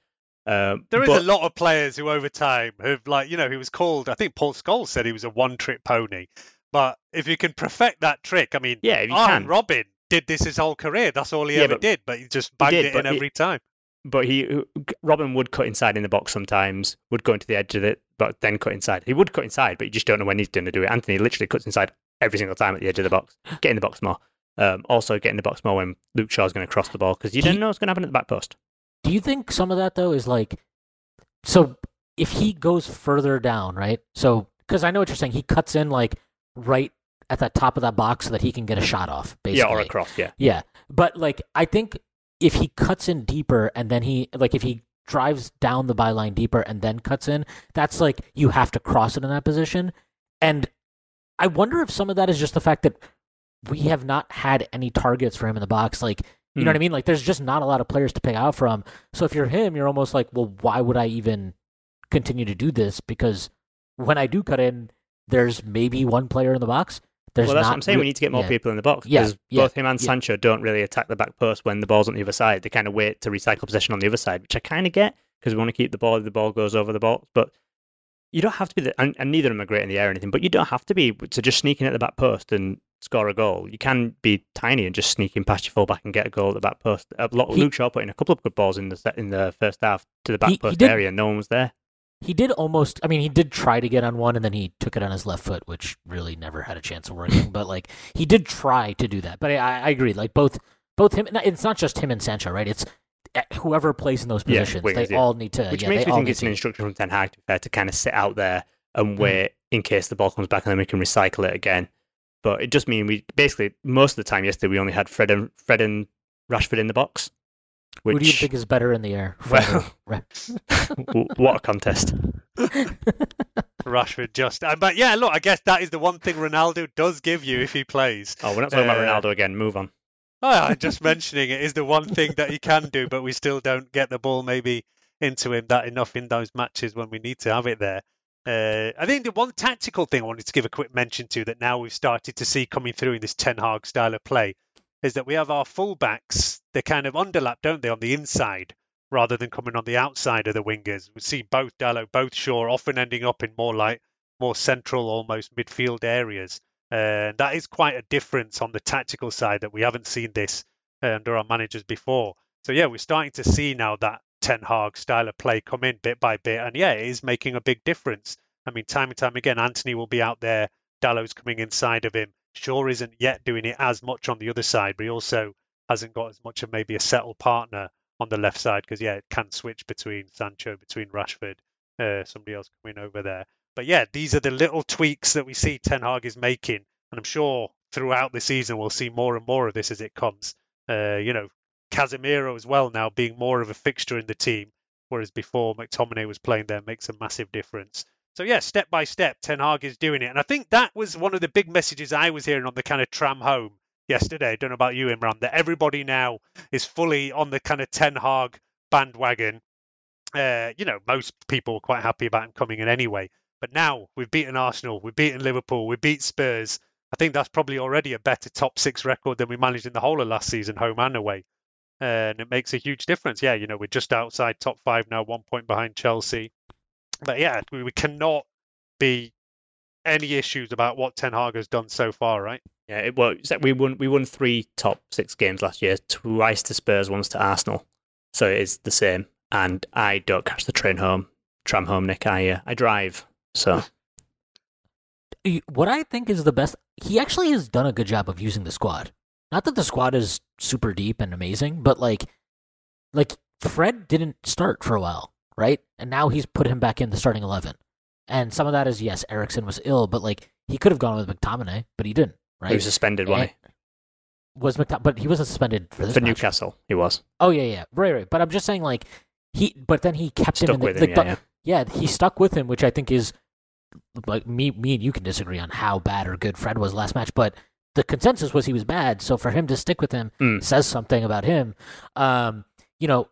Um, There is but- a lot of players who, over time, have like you know, he was called. I think Paul Scholes said he was a one-trick pony. But if you can perfect that trick, I mean, Yeah, if you Arjen can. Robben did this his whole career. That's all he Yeah, ever but- did. But he just banged did, it in but it- every time. but he Robben would cut inside in the box sometimes, would go into the edge of it, but then cut inside. He would cut inside, but you just don't know when he's going to do it. Antony literally cuts inside every single time at the edge of the box. Get in the box more. Um, also, get in the box more when Luke Shaw's going to cross the ball because you He- don't know what's going to happen at the back post. Do you think some of that though is like, so if he goes further down, right? So because I know what you're saying, he cuts in like right at the top of that box so that he can get a shot off. Basically, Yeah, or across. Yeah, Yeah, but like I think if he cuts in deeper and then he like if he drives down the byline deeper and then cuts in, that's like you have to cross it in that position. And I wonder if some of that is just the fact that we have not had any targets for him in the box. Like you know Hmm. what I mean? Like there's just not a lot of players to pick out from. So if you're him, you're almost like, well, why would I even continue to do this? Because when I do cut in, there's maybe one player in the box. There's well, that's not what I'm saying. re- We need to get more yeah. people in the box Yeah, because yeah, both him and yeah. Sancho don't really attack the back post when the ball's on the other side. They kind of wait to recycle possession on the other side, which I kind of get because we want to keep the ball if the ball goes over the ball. But you don't have to be, the, and, and neither of them are great in the air or anything, but you don't have to be to just sneak in at the back post and score a goal. You can be tiny and just sneak in past your fullback and get a goal at the back post. Uh, a lot, He- Luke Shaw put in a couple of good balls in the set, in the first half to the back He- he post did- area. No one was there. He did almost. I mean, he did try to get on one, and then he took it on his left foot, which really never had a chance of working. <laughs> but like, he did try to do that. But I, I agree. Like both, both him. It's not just him and Sancho, right? It's eh, whoever plays in those Yeah, positions. wingers, they yeah. all need to. Which yeah, makes they me all think it's an instruction from Ten Hag to kind of sit out there and Mm. wait in case the ball comes back and then we can recycle it again. But it just mean we basically most of the time yesterday we only had Fred and Fred and Rashford in the box. Which, Who do you think is better in the air? <laughs> Well- <laughs> Right. what a contest! <laughs> Rashford just, uh, but yeah, look, I guess that is the one thing Ronaldo does give you if he plays. Oh, we're not talking about Uh, Ronaldo again. Move on. Oh, I'm just mentioning it is the one thing that he can do, but we still don't get the ball maybe into him that enough in those matches when we need to have it there. Uh, I think the one tactical thing I wanted to give a quick mention to that now we've started to see coming through in this Ten Hag style of play is that we have our fullbacks. They kind of underlap, don't they, on the inside rather than coming on the outside of the wingers. We see both Dalot, both Shaw often ending up in more like more central, almost midfield areas. Uh, that is quite a difference on the tactical side that we haven't seen this uh, under our managers before. So yeah, we're starting to see now that Ten Hag style of play come in bit by bit, and yeah, it is making a big difference. I mean, time and time again, Antony will be out there, Dalot's coming inside of him. Shaw isn't yet doing it as much on the other side, but he also hasn't got as much of maybe a settled partner on the left side because yeah, it can switch between Sancho, between Rashford, uh, somebody else coming over there. But yeah, these are the little tweaks that we see Ten Hag is making, and I'm sure throughout the season we'll see more and more of this as it comes. Uh, you know, Casemiro as well now being more of a fixture in the team, whereas before McTominay was playing there makes a massive difference. So yeah, step by step, Ten Hag is doing it, and I think that was one of the big messages I was hearing on the kind of tram home yesterday. I don't know about you, Imran, that everybody now is fully on the kind of Ten Hag bandwagon. Uh, you know, most people were quite happy about him coming in anyway. But now we've beaten Arsenal, we've beaten Liverpool, we beat Spurs. I think that's probably already a better top six record than we managed in the whole of last season, home and away. And it makes a huge difference. Yeah, you know, we're just outside top five now, one point behind Chelsea. But yeah, we, we cannot be any issues about what Ten Hag has done so far, right? Yeah, it, well, it's we won we won three top six games last year, twice to Spurs, once to Arsenal. So it is the same. And I don't catch the train home, tram home, Nik. I uh, I drive. So What I think is the best, he actually has done a good job of using the squad. Not that the squad is super deep and amazing, but like, like Fred didn't start for a while, right? And now he's put him back in the starting eleven. And some of that is yes, Eriksen was ill, but like he could have gone with McTominay, but he didn't, right? he was suspended, wasn't was McTominay, but he wasn't suspended for this For match. Newcastle, he was Oh yeah, yeah, right, right. But I'm just saying, like he, but then he kept him stuck in the, with him. like, Yeah, the- yeah. yeah, he stuck with him, which I think is like me, me and you can disagree on how bad or good Fred was last match, but the consensus was he was bad. So for him to stick with him Mm. says something about him. Um, you know,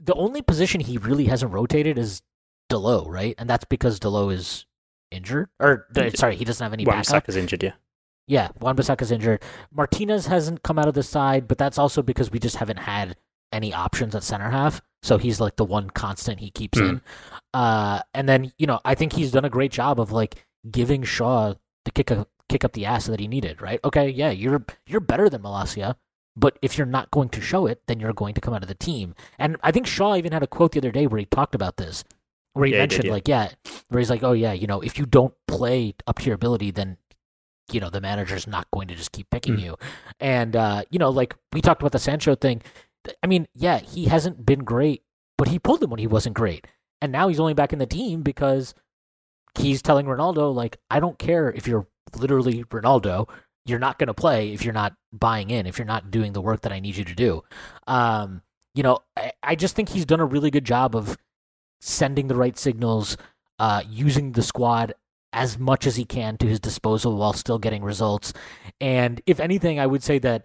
the only position he really hasn't rotated is Dalot, right? And that's because Dalot is injured, or Injured. sorry, he doesn't have any Wan backup. Bissaka's injured. Yeah, Yeah, Wan-Bissaka's injured. Martinez hasn't come out of the side, but that's also because we just haven't had any options at center half. So he's like the one constant he keeps Hmm. in. Uh, and then you know, I think he's done a great job of like giving Shaw the kick up, kick up the ass that he needed. Right? Okay, yeah, you're you're better than Malacia, but if you're not going to show it, then you're going to come out of the team. And I think Shaw even had a quote the other day where he talked about this, where he Yeah, he did, mentioned yeah. like, yeah, where he's like, oh yeah, you know, if you don't play up to your ability, then you know the manager's not going to just keep picking Mm. you and uh you know like we talked about the sancho thing i mean yeah he hasn't been great but he pulled him when he wasn't great and now he's only back in the team because he's telling ronaldo like i don't care if you're literally ronaldo you're not going to play if you're not buying in if you're not doing the work that i need you to do um you know i, I just think he's done a really good job of sending the right signals uh using the squad as much as he can to his disposal while still getting results. And if anything, I would say that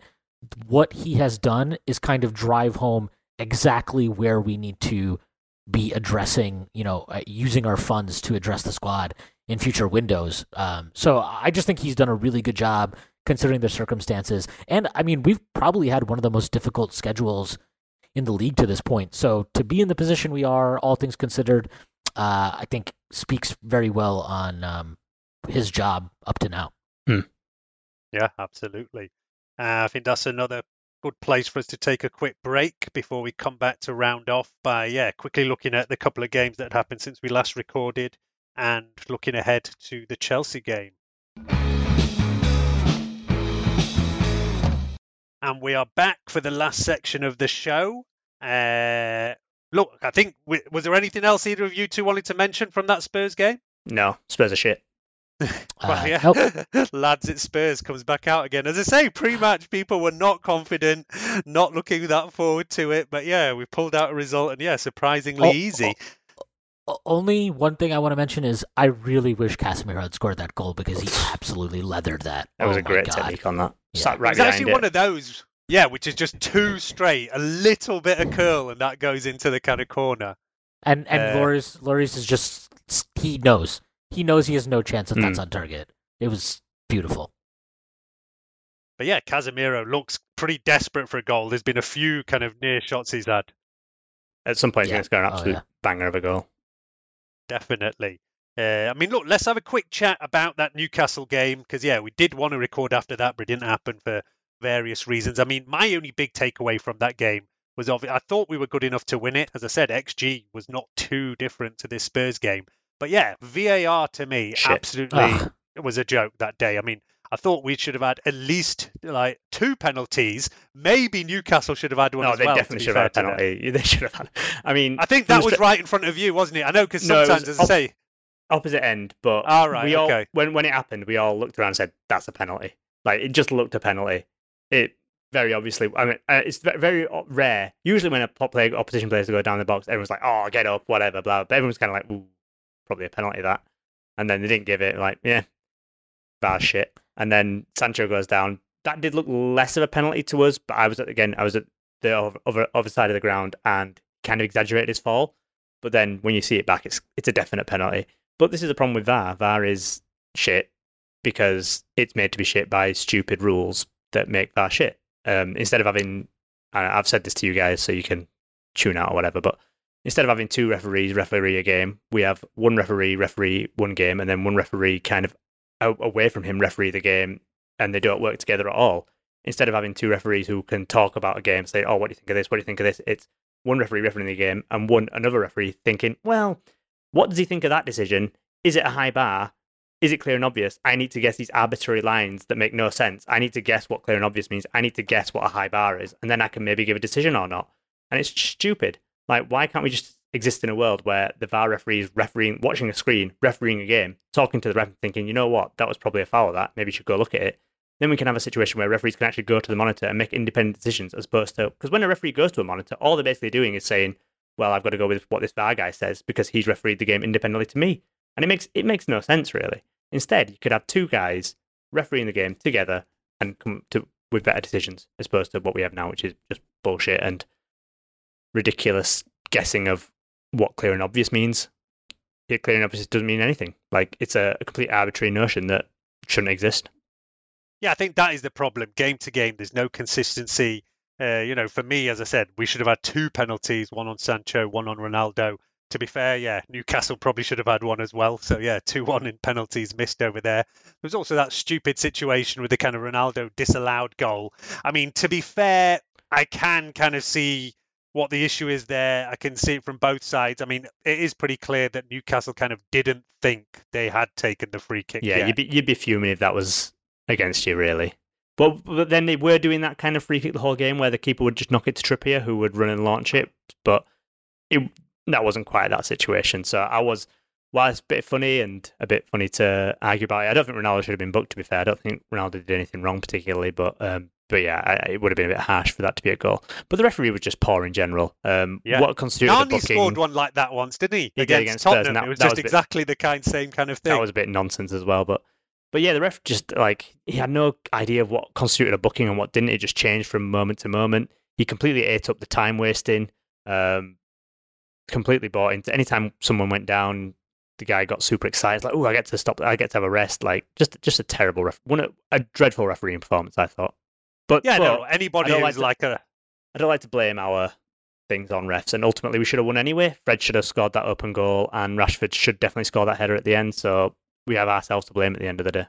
what he has done is kind of drive home exactly where we need to be addressing, you know, uh, using our funds to address the squad in future windows. Um, so I just think he's done a really good job considering the circumstances. And I mean, we've probably had one of the most difficult schedules in the league to this point. So to be in the position we are, all things considered, uh, I think speaks very well on um, his job up to now. Yeah, absolutely. Uh, I think that's another good place for us to take a quick break before we come back to round off by yeah quickly looking at the couple of games that happened since we last recorded and looking ahead to the Chelsea game. And we are back for the last section of the show. Uh, look, I think w- was there anything else either of you two wanted to mention from that Spurs game? no, Spurs are shit. <laughs> well, Uh, yeah. nope. <laughs> Lads at Spurs comes back out again. As I say, pre-match people were not confident, not looking that forward to it. But yeah, we pulled out a result, and yeah, surprisingly Oh, easy. O- Only one thing I want to mention is I really wish Casemiro had scored that goal because he absolutely leathered that. That was Oh a great God. technique on that. Yeah. Sat right it's actually it. one of those, yeah, which is just too straight, a little bit of curl, and that goes into the kind of corner. And and Uh, Lloris Lloris is just he knows he knows he has no chance if Hmm. that's on target. It was beautiful. But yeah, Casemiro looks pretty desperate for a goal. There's been a few kind of near shots he's had. At some point, Yeah. he's going to score an Oh, absolute yeah. banger of a goal. Definitely. Uh, I mean, look, let's have a quick chat about that Newcastle game because, yeah, we did want to record after that, but it didn't happen for various reasons. I mean, my only big takeaway from that game was of I thought we were good enough to win it. As I said, XG was not too different to this Spurs game. But yeah, VAR to me Shit. absolutely Ugh. was a joke that day. I mean, I thought we should have had at least like two penalties. Maybe Newcastle should have had one No, as they well. definitely should have had a penalty. <laughs> They should have had. I mean, I think that was right in front of you, wasn't it? I know because No, was sometimes, as I op- say, opposite end, but All right, we all okay. when when it happened, we all looked around and said that's a penalty. Like it just looked a penalty. It very obviously. I mean, uh, it's very rare. Usually, when a pop player, opposition players go down the box, everyone's like, "Oh, get up, whatever." Blah. But everyone's kind of like, "Ooh, probably a penalty that." And then they didn't give it. Like, yeah, bad shit. And then Sancho goes down. That did look less of a penalty to us, but I was at, again, I was at the other, other, side of the ground and kind of exaggerated his fall. But then when you see it back, it's it's a definite penalty. But this is the problem with VAR. VAR is shit because it's made to be shit by stupid rules that make VAR shit. Um, instead of having, I've said this to you guys, so you can tune out or whatever. But instead of having two referees referee a game, we have one referee referee one game, and then one referee kind of away from him referee the game, and they don't work together at all. Instead of having two referees who can talk about a game, say, "Oh, what do you think of this? What do you think of this?" It's one referee refereeing the game and one another referee thinking, "Well, what does he think of that decision? Is it a high bar? Is it clear and obvious? I need to guess these arbitrary lines that make no sense. I need to guess what clear and obvious means. I need to guess what a high bar is, and then I can maybe give a decision or not. And it's stupid. Like, why can't we just exist in a world where the VAR referee is refereeing, watching a screen, refereeing a game, talking to the ref, thinking, you know what, that was probably a foul. That maybe you should go look at it. Then we can have a situation where referees can actually go to the monitor and make independent decisions, as opposed to because when a referee goes to a monitor, all they're basically doing is saying, "Well, I've got to go with what this VAR guy says because he's refereed the game independently to me," and it makes it makes no sense really. Instead, you could have two guys refereeing the game together and come to with better decisions, as opposed to what we have now, which is just bullshit and ridiculous guessing of what clear and obvious means. Yeah, clear and obvious doesn't mean anything. Like it's a, a complete arbitrary notion that shouldn't exist. Yeah, I think that is the problem. Game to game, there's no consistency. Uh, you know, for me, as I said, we should have had two penalties, one on Sancho, one on Ronaldo. To be fair, yeah, Newcastle probably should have had one as well. So yeah, two one in penalties missed over there. There's also that stupid situation with the kind of Ronaldo disallowed goal. I mean, to be fair, I can kind of see what the issue is there. I can see it from both sides. I mean, it is pretty clear that Newcastle kind of didn't think they had taken the free kick. Yeah, yet. you'd be you'd be fuming if that was against you, really. But but then they were doing that kind of free kick the whole game, where the keeper would just knock it to Trippier, who would run and launch it. But it that wasn't quite that situation. So I was, while it's a bit funny and a bit funny to argue about it, I don't think Ronaldo should have been booked. To be fair, I don't think Ronaldo did anything wrong particularly, but um, but yeah, I, it would have been a bit harsh for that to be a goal. But the referee was just poor in general. Um, Yeah. what constituted booking? scored one like that once, didn't he? He did against, against Spurs, Tottenham. and that- it was just was a bit- exactly the kind same kind of thing. That was a bit nonsense as well, but but yeah, the ref just like he had no idea of what constituted a booking and what didn't. It just changed from moment to moment. He completely ate up the time wasting. Um, completely bought into. Anytime someone went down, the guy got super excited. Like, oh, I get to stop. I get to have a rest. Like, just just a terrible ref. One a dreadful refereeing performance. I thought. But yeah, but no, anybody who's like like, a I don't like to blame our things on refs, and ultimately we should have won anyway. Fred should have scored that open goal, and Rashford should definitely score that header at the end. So we have ourselves to blame at the end of the day.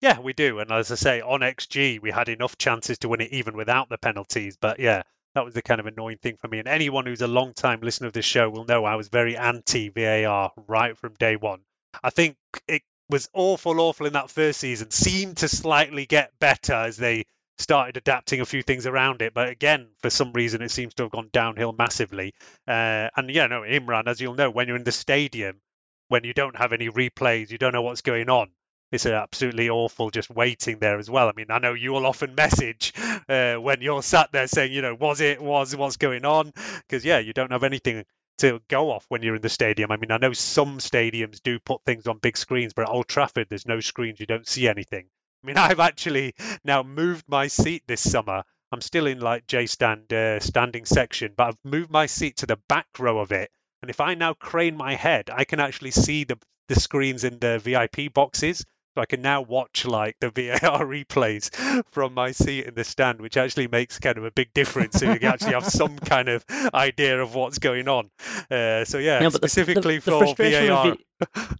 yeah, we do. And as I say, on XG, we had enough chances to win it even without the penalties. But yeah, that was the kind of annoying thing for me. And anyone who's a long time listener of this show will know I was very anti VAR right from day one. I think it was awful, awful in that first season. Seemed to slightly get better as they started adapting a few things around it. But again, for some reason, it seems to have gone downhill massively. Uh, and yeah, no, Imran, as you'll know, when you're in the stadium, when you don't have any replays, you don't know what's going on. It's absolutely awful just waiting there as well. I mean, I know you will often message uh, when you're sat there saying, you know, was it, was what's going on? Because yeah, you don't have anything to go off when you're in the stadium. I mean, I know some stadiums do put things on big screens, but at Old Trafford, there's no screens, you don't see anything. I mean, <laughs> I've actually now moved my seat this summer. I'm still in like J stand uh, standing section, but I've moved my seat to the back row of it. And if I now crane my head, I can actually see the the screens in the VIP boxes. I can now watch like the <laughs> VAR replays from my seat in the stand, which actually makes kind of a big difference. so you actually have some <laughs> kind of idea of what's going on. Uh, so yeah, No, but the- specifically the, the for VAR. V-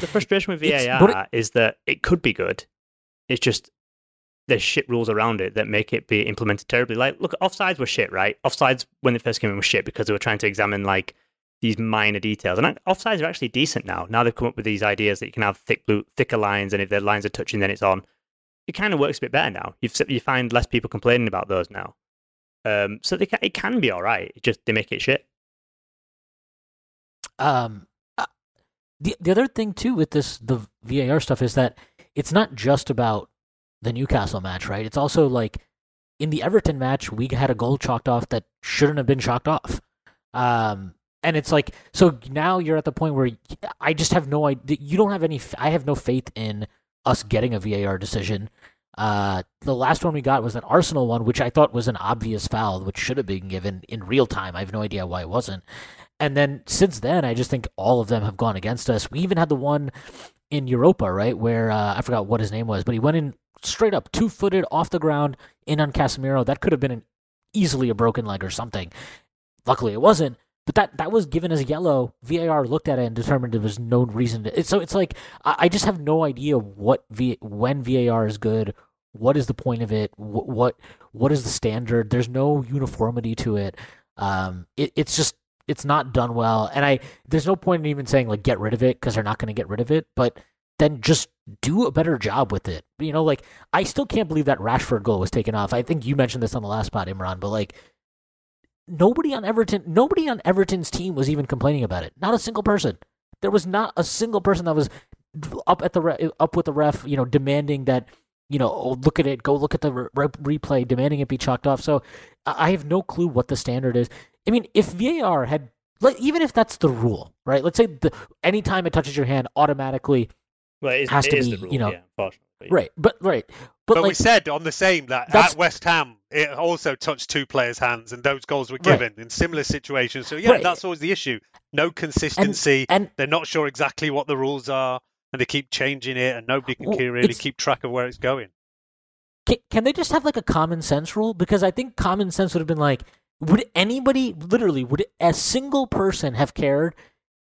the frustration with VAR but is that it could be good. It's just there's shit rules around it that make it be implemented terribly. Like, look, offsides were shit, right? Offsides when they first came in was shit because they were trying to examine like these minor details. And offsides are actually decent now. Now they've come up with these ideas that you can have thick blue, thicker lines, and if the lines are touching, then it's on. It kind of works a bit better now. You've, you find less people complaining about those now. Um, so they it can be all right. It just they make it shit. Um, uh, the the other thing too with this the VAR stuff is that it's not just about the Newcastle match, right? It's also like in the Everton match, we had a goal chalked off that shouldn't have been chalked off. Um, and it's like so now you're at the point where I just have no idea. You don't have any. I have no faith in us getting a VAR decision. Uh, the last one we got was an Arsenal one, which I thought was an obvious foul, which should have been given in real time. I have no idea why it wasn't. And then since then, I just think all of them have gone against us. We even had the one in Europa, right, where uh, I forgot what his name was, but he went in straight up, two footed off the ground, in on Casemiro. That could have been an, easily a broken leg or something. Luckily, it wasn't. But that, that was given as yellow. VAR looked at it and determined there was no reason to. So it's like I, I just have no idea what v, when VAR is good. What is the point of it? What what, what is the standard? There's no uniformity to it. Um, it, it's just it's not done well, and I there's no point in even saying like get rid of it because they're not going to get rid of it. But then just do a better job with it. You know, like I still can't believe that Rashford goal was taken off. I think you mentioned this on the last spot, Imran, but like nobody on Everton, nobody on Everton's team was even complaining about it. Not a single person. There was not a single person that was up at the re- up with the ref, you know, demanding that you know, oh, look at it, go look at the re- re- replay, demanding it be chalked off. So I have no clue what the standard is. I mean, if VAR had, like, even if that's the rule, right? Let's say the anytime it touches your hand, automatically, Well, it is, Has it to be, rule, you know, yeah. Right? But right, but, But, we said on the same that That's- at West Ham it also touched two players' hands, and those goals were Right. given in similar situations. So yeah, Right. that's always the issue. No consistency. and They're not sure exactly what the rules are, and they keep changing it, and nobody can Well, really it's- keep track of where it's going. can, can they just have like a common sense rule? Because I think common sense would have been like, would anybody literally would a single person have cared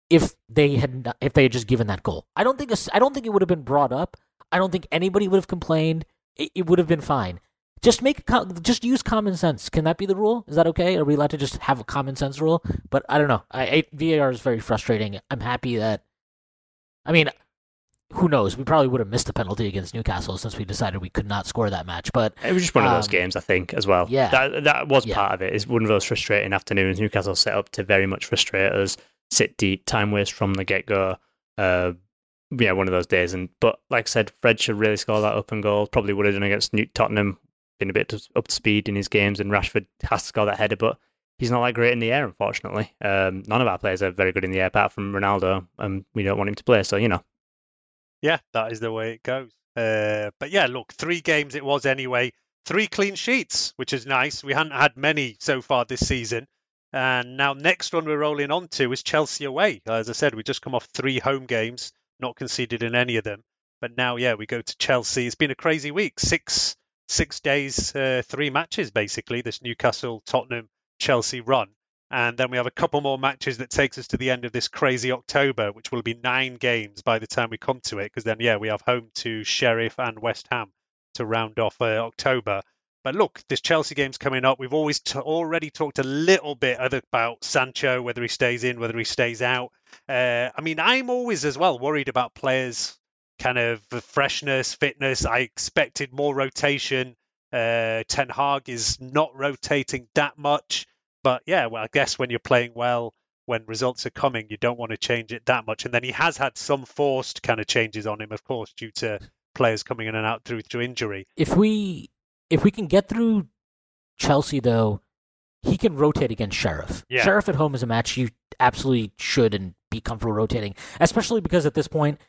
if they had not, if they had just given that goal? I don't think a s- I don't think it would have been brought up. I don't think anybody would have complained. It, it would have been fine. Just make just use common sense. Can that be the rule? Is that okay? Are we allowed to just have a common sense rule? But I don't know. I, I VAR is very frustrating. I'm happy that. I mean, who knows? We probably would have missed the penalty against Newcastle since we decided we could not score that match. But It was just one of those Um, games, I think, as well. yeah. that that was Yeah. part of it. It's one of those frustrating afternoons. Newcastle set up to very much frustrate us, sit deep, time waste from the get go. Uh, yeah, one of those days. And but like I said, Fred should really score that open goal. Probably would have done against New- Tottenham. Been a bit up to speed in his games, and Rashford has to score that header, but he's not that great in the air, unfortunately. Um, none of our players are very good in the air, apart from Ronaldo, and we don't want him to play. So you know, Yeah, that is the way it goes. Uh, but yeah, look, three games it was anyway. Three clean sheets, which is nice. We hadn't had many so far this season. And now next one we're rolling on to is Chelsea away. As I said, we just come off three home games, not conceded in any of them. But now, yeah, we go to Chelsea. It's been a crazy week. Six six days, uh, three matches basically. This Newcastle, Tottenham, Chelsea run. And then we have a couple more matches that takes us to the end of this crazy October, which will be nine games by the time we come to it. Because then, yeah, we have home to Sheriff and West Ham to round off uh, October. But look, this Chelsea game's coming up. We've always t- already talked a little bit about Sancho, whether he stays in, whether he stays out. Uh, I mean, I'm always as well worried about players' kind of freshness, fitness. I expected more rotation. Uh, Ten Hag is not rotating that much. But yeah, well, I guess when you're playing well, when results are coming, you don't want to change it that much. And then he has had some forced kind of changes on him, of course, due to players coming in and out through through injury. If we if we can get through Chelsea though, he can rotate against Sheriff. Yeah. Sheriff at home is a match you absolutely should and be comfortable rotating, especially because at this point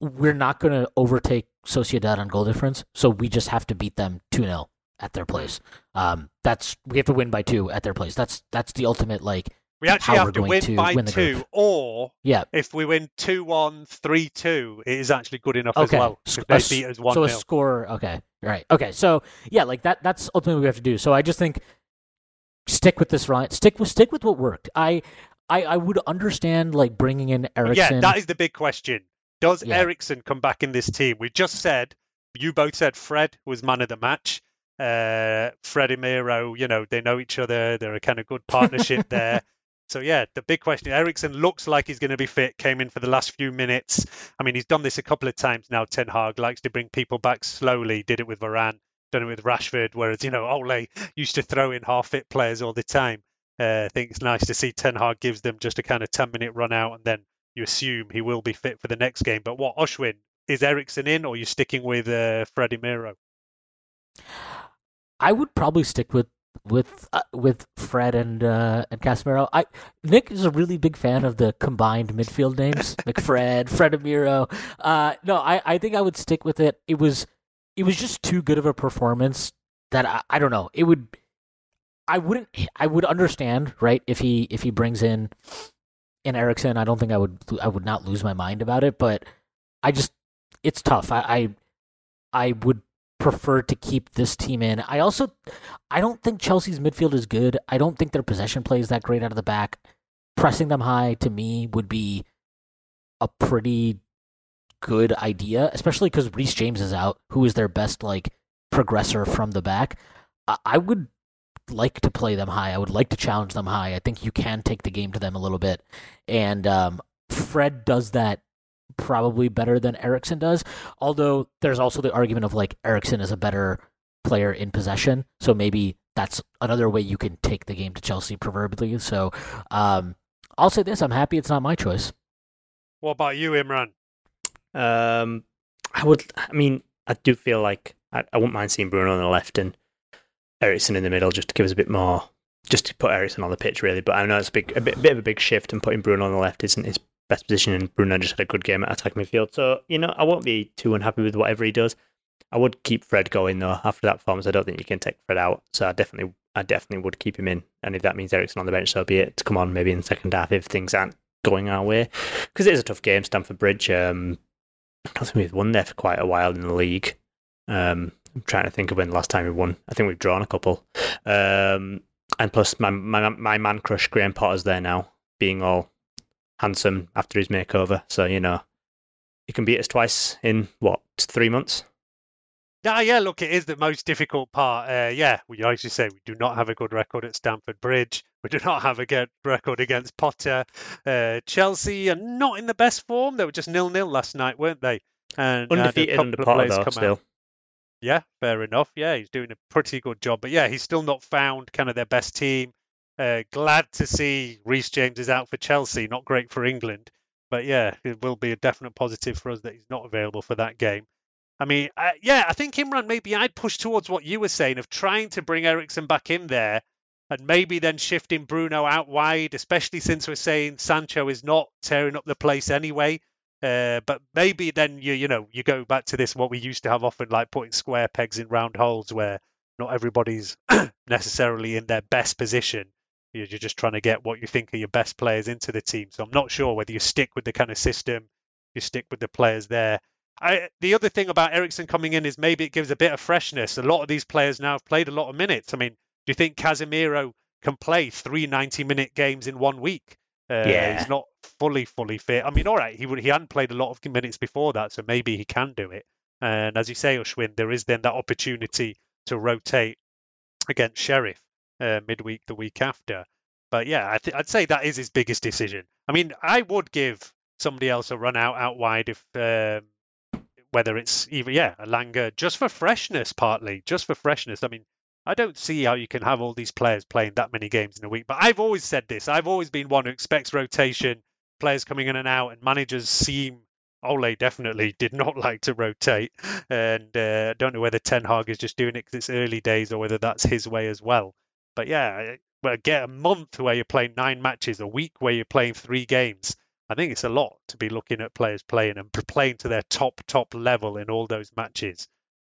we're not going to overtake Sociedad on goal difference, so we just have to beat them 2-0 at their place. Um, that's we have to win by 2 at their place. That's that's the ultimate like We actually have to win to by win two, group. or yeah, if we win 2 1, 3 2, it is actually good enough as well. If they beat us 1 so a score okay. Right. Okay. So yeah, like that that's ultimately what we have to do. So I just think stick with this right. Stick with stick with what worked. I I, I would understand like bringing in Eriksen. Yeah, that is the big question. Does Yeah. Eriksen come back in this team? We just said, you both said Fred was man of the match. Uh, Fred and Miro, you know, they know each other. They're a kind of good partnership <laughs> there. So yeah, the big question: Eriksen looks like he's going to be fit. Came in for the last few minutes. I mean, he's done this a couple of times now. Ten Hag likes to bring people back slowly. Did it with Varane, done it with Rashford. Whereas you know, Ole used to throw in half-fit players all the time. Uh, I think it's nice to see Ten Hag gives them just a kind of ten-minute run out, and then you assume he will be fit for the next game. But what Ashwin is Eriksen in, or you sticking with uh, Freddie Miro? I would probably stick with with uh, with Fred and uh, and Casemiro. I Nik is a really big fan of the combined midfield names, <laughs> McFred, Fredemiro. Uh, no, I, I think I would stick with it. It was it was just too good of a performance that I, I don't know. It would I wouldn't I would understand right if he if he brings in in Eriksen. I don't think I would I would not lose my mind about it, but I just it's tough. I I, I would prefer to keep this team in. I also I don't think Chelsea's midfield is good. I don't think their possession play is that great out of the back. Pressing them high to me would be a pretty good idea, especially because Reece James is out, who is their best like progressor from the back. I, I would like to play them high. I would like to challenge them high. I think you can take the game to them a little bit, and um, Fred does that probably better than Eriksen does. Although there's also the argument of like Eriksen is a better player in possession, so maybe that's another way you can take the game to Chelsea, proverbially. So um, I'll say this: I'm happy it's not my choice. What about you, Imran? Um, I would. I mean, I do feel like I, I wouldn't mind seeing Bruno on the left and Eriksen in the middle, just to give us a bit more, just to put Eriksen on the pitch, really. But I know it's a big, a bit, bit of a big shift, and putting Bruno on the left isn't his best position. And Bruno just had a good game at attacking midfield, so you know I won't be too unhappy with whatever he does. I would keep Fred going though. After that performance, I don't think you can take Fred out. So I definitely, I definitely would keep him in. And if that means Eriksen on the bench, so be it. To come on maybe in the second half if things aren't going our way, because it is a tough game, Stamford Bridge. Um, I don't think we've won there for quite a while in the league. Um, I'm trying to think of when the last time we won. I think we've drawn a couple. Um, and plus, my, my my man crush Graham Potter's there now, being all handsome after his makeover. So you know, he can beat us twice in what three months. Yeah, yeah. Look, it is the most difficult part. Uh, yeah, we as you say, we do not have a good record at Stamford Bridge. We do not have a good record against Potter. Uh, Chelsea are not in the best form. They were just nil nil last night, weren't they? And Undefeated under Potter though. Still, out. Yeah, fair enough. Yeah, he's doing a pretty good job. But yeah, he's still not found kind of their best team. Uh, glad to see Reece James is out for Chelsea. Not great for England, but yeah, it will be a definite positive for us that he's not available for that game. I mean, uh, yeah, I think Imran maybe I'd push towards what you were saying of trying to bring Eriksen back in there and maybe then shifting Bruno out wide, especially since we're saying Sancho is not tearing up the place anyway. Uh, but maybe then you you know you go back to this what we used to have often like putting square pegs in round holes where not everybody's <clears throat> necessarily in their best position. You're just trying to get what you think are your best players into the team. So I'm not sure whether you stick with the kind of system, you stick with the players there. I, the other thing about Eriksen coming in is maybe it gives a bit of freshness. A lot of these players now have played a lot of minutes. I mean, do you think Casemiro can play three 90 minute games in one week? Uh, Yeah. He's not fully, fully fit. I mean, all right, he would, he hadn't played a lot of minutes before that, so maybe he can do it. And as you say, Ashwin, there is then that opportunity to rotate against Sheriff uh, midweek the week after. But yeah, I th- I'd say that is his biggest decision. I mean, I would give somebody else a run out out wide if um, whether it's even yeah a Langer just for freshness partly just for freshness. I mean, I don't see how you can have all these players playing that many games in a week. But I've always said this. I've always been one who expects rotation, players coming in and out, and managers seem. Ole definitely <laughs> did not like to rotate, and uh, I don't know whether Ten Hag is just doing it because it's early days or whether that's his way as well. But yeah, well, get a month where you're playing nine matches, a week where you're playing three games. I think it's a lot to be looking at players playing and playing to their top top level in all those matches.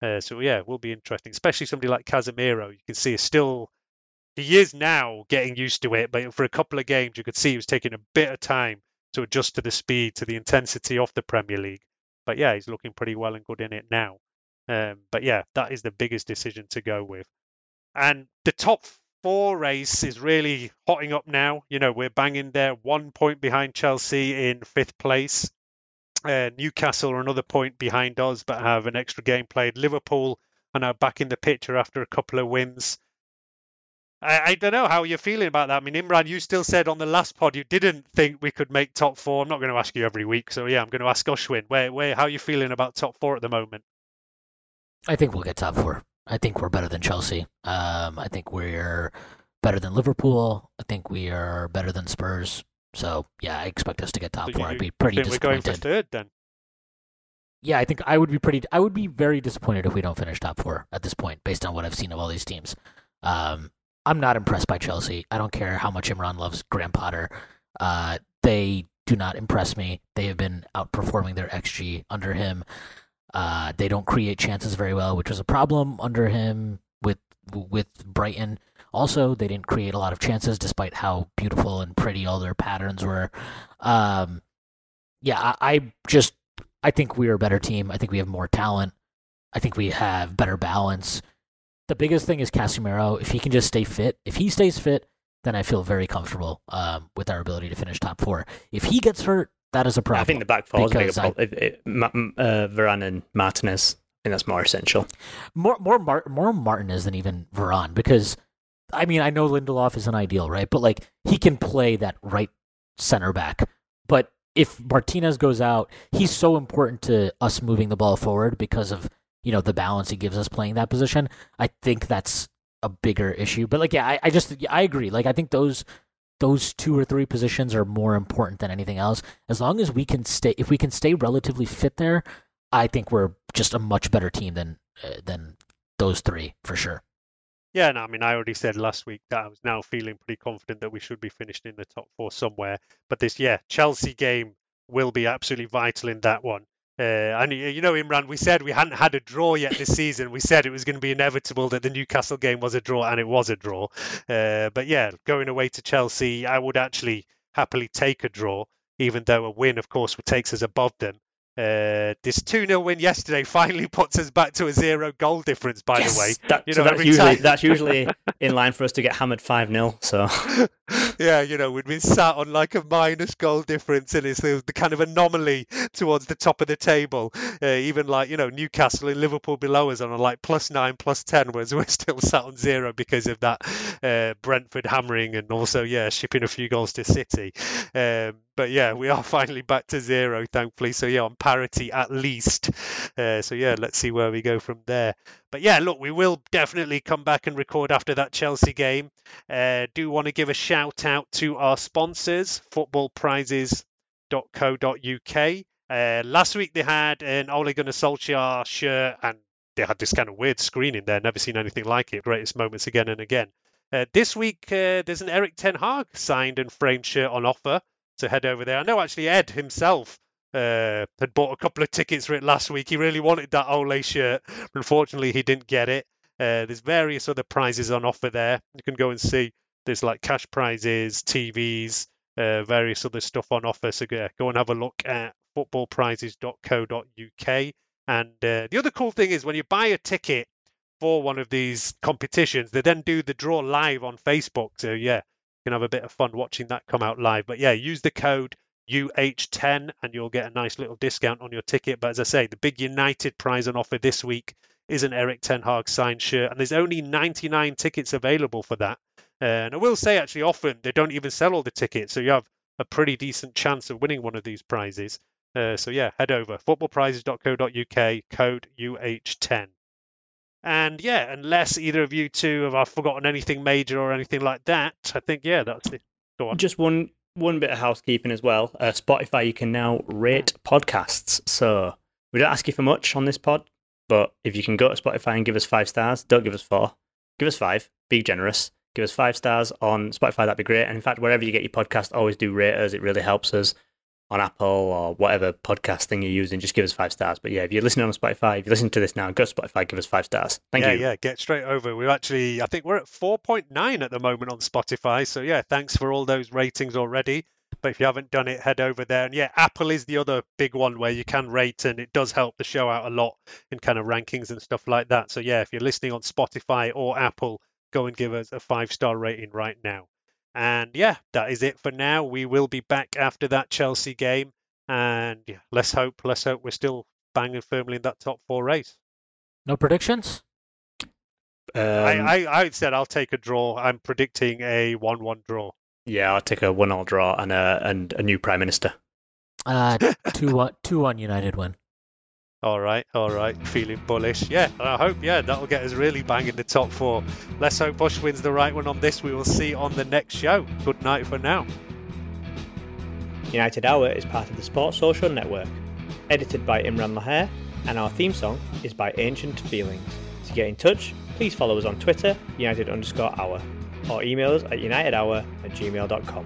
Uh, so yeah, it will be interesting, especially somebody like Casemiro. You can see still he is now getting used to it, but for a couple of games you could see he was taking a bit of time to adjust to the speed, to the intensity of the Premier League. But yeah, he's looking pretty well and good in it now. Um, but yeah, that is the biggest decision to go with. And the top four race is really hotting up now. You know, we're banging there, one point behind Chelsea in fifth place. Uh, Newcastle are another point behind us, but have an extra game played. Liverpool are now back in the picture after a couple of wins. I, I, don't know how you're feeling about that. I mean, Imran, you still said on the last pod you didn't think we could make top four. I'm not going to ask you every week, so yeah, I'm going to ask Ashwin. Where, where, how are you feeling about top four at the moment? I think we'll get top four. I think we're better than Chelsea. Um, I think we're better than Liverpool. I think we are better than Spurs. So yeah, I expect us to get top so four. I'd be pretty disappointed. We're going for third then. Yeah, I think I would be pretty. I would be very disappointed if we don't finish top four at this point, based on what I've seen of all these teams. Um, I'm not impressed by Chelsea. I don't care how much Imran loves Graham Potter. Uh, they do not impress me. They have been outperforming their xG under him. Uh, they don't create chances very well, which was a problem under him with with Brighton. Also, they didn't create a lot of chances, despite how beautiful and pretty all their patterns were. Um, yeah, I, I just I think we are a better team. I think we have more talent. I think we have better balance. The biggest thing is Casemiro. If he can just stay fit, if he stays fit, then I feel very comfortable um, with our ability to finish top four. If he gets hurt, that is a problem. I think the back four is a bigger problem. Uh, Varane and Martinez. I think that's more essential. More, more, Mar- more Martinez than even Varane because I mean, I know Lindelof is an ideal, right? But like he can play that right center back. But if Martinez goes out, he's so important to us moving the ball forward because of you know the balance he gives us playing that position. I think that's a bigger issue. But like, yeah, I, I just I agree. Like, I think those those two or three positions are more important than anything else. As long as we can stay, if we can stay relatively fit there, I think we're just a much better team than uh, than those three for sure. Yeah, no, I mean, I already said last week that I was now feeling pretty confident that we should be finished in the top four somewhere. But this, yeah, Chelsea game will be absolutely vital in that one. Uh, and you know, Imran, we said we hadn't had a draw yet this season. We said it was going to be inevitable that the Newcastle game was a draw, and it was a draw. Uh, but yeah, going away to Chelsea, I would actually happily take a draw, even though a win, of course, takes us above them. Uh, this 2 0 win yesterday <laughs> finally puts us back to a zero goal difference, by yes, the way. That, you know, so that's, usually, that's usually in line for us to get hammered 5 0. So, <laughs> yeah, you know, we've been sat on like a minus goal difference, and it's the, the kind of anomaly towards the top of the table. Uh, even like, you know, Newcastle and Liverpool below us on a like plus 9, plus 10, whereas we're still sat on zero because of that uh, Brentford hammering and also, yeah, shipping a few goals to City. Um, but yeah, we are <laughs> finally back to zero, thankfully. So yeah, on parity at least. Uh, so yeah, let's see where we go from there. But yeah, look, we will definitely come back and record after that Chelsea game. Uh, do want to give a shout out to our sponsors, footballprizes.co.uk. Uh, last week they had an Ole Gunnar Solskjaer shirt and they had this kind of weird screen in there. Never seen anything like it. Greatest moments again and again. Uh, this week, uh, there's an Erik Ten Hag signed and framed shirt on offer to head over there. I know actually Ed himself uh, had bought a couple of tickets for it last week. He really wanted that Ole shirt. but Unfortunately, he didn't get it. Uh, there's various other prizes on offer there. You can go and see. There's like cash prizes, TVs, uh, various other stuff on offer. So yeah, go and have a look at footballprizes.co.uk. And uh, the other cool thing is when you buy a ticket for one of these competitions, they then do the draw live on Facebook. So yeah, can have a bit of fun watching that come out live. But yeah, use the code UH10 and you'll get a nice little discount on your ticket. But as I say, the big United prize on offer this week is an Erik Ten Hag signed shirt, and there's only 99 tickets available for that. And I will say, actually, often they don't even sell all the tickets, so you have a pretty decent chance of winning one of these prizes. Uh, so yeah, head over footballprizes.co.uk, code UH10. And yeah, unless either of you two have I forgotten anything major or anything like that, I think yeah, that's it. Go on. Just one one bit of housekeeping as well. Uh, Spotify, you can now rate podcasts. So we don't ask you for much on this pod, but if you can go to Spotify and give us five stars, don't give us four, give us five. Be generous. Give us five stars on Spotify. That'd be great. And in fact, wherever you get your podcast, always do rate us. It really helps us on Apple or whatever podcast thing you're using, just give us five stars. But yeah, if you're listening on Spotify, if you listen to this now, go to Spotify, give us five stars. Thank yeah, you. Yeah, yeah, get straight over. We're actually, I think we're at 4.9 at the moment on Spotify. So yeah, thanks for all those ratings already. But if you haven't done it, head over there. And yeah, Apple is the other big one where you can rate, and it does help the show out a lot in kind of rankings and stuff like that. So yeah, if you're listening on Spotify or Apple, go and give us a five star rating right now. And yeah, that is it for now. We will be back after that Chelsea game. And yeah, let's hope, let's hope we're still banging firmly in that top four race. No predictions? Um, I, I, I said I'll take a draw. I'm predicting a 1 1 draw. yeah, I'll take a one-all draw and a and a new prime minister. Uh, <laughs> two one, two one United win. All right, all right. Feeling bullish. Yeah, I hope, yeah, that'll get us really banging the top four. Let's hope Ashwin's the right one on this. We will see on the next show. Good night for now. United Hour is part of the Sports Social Network, edited by Imran Laher, and our theme song is by Ancient Feelings. To get in touch, please follow us on Twitter, United underscore hour, or email us at unitedhour at gmail.com.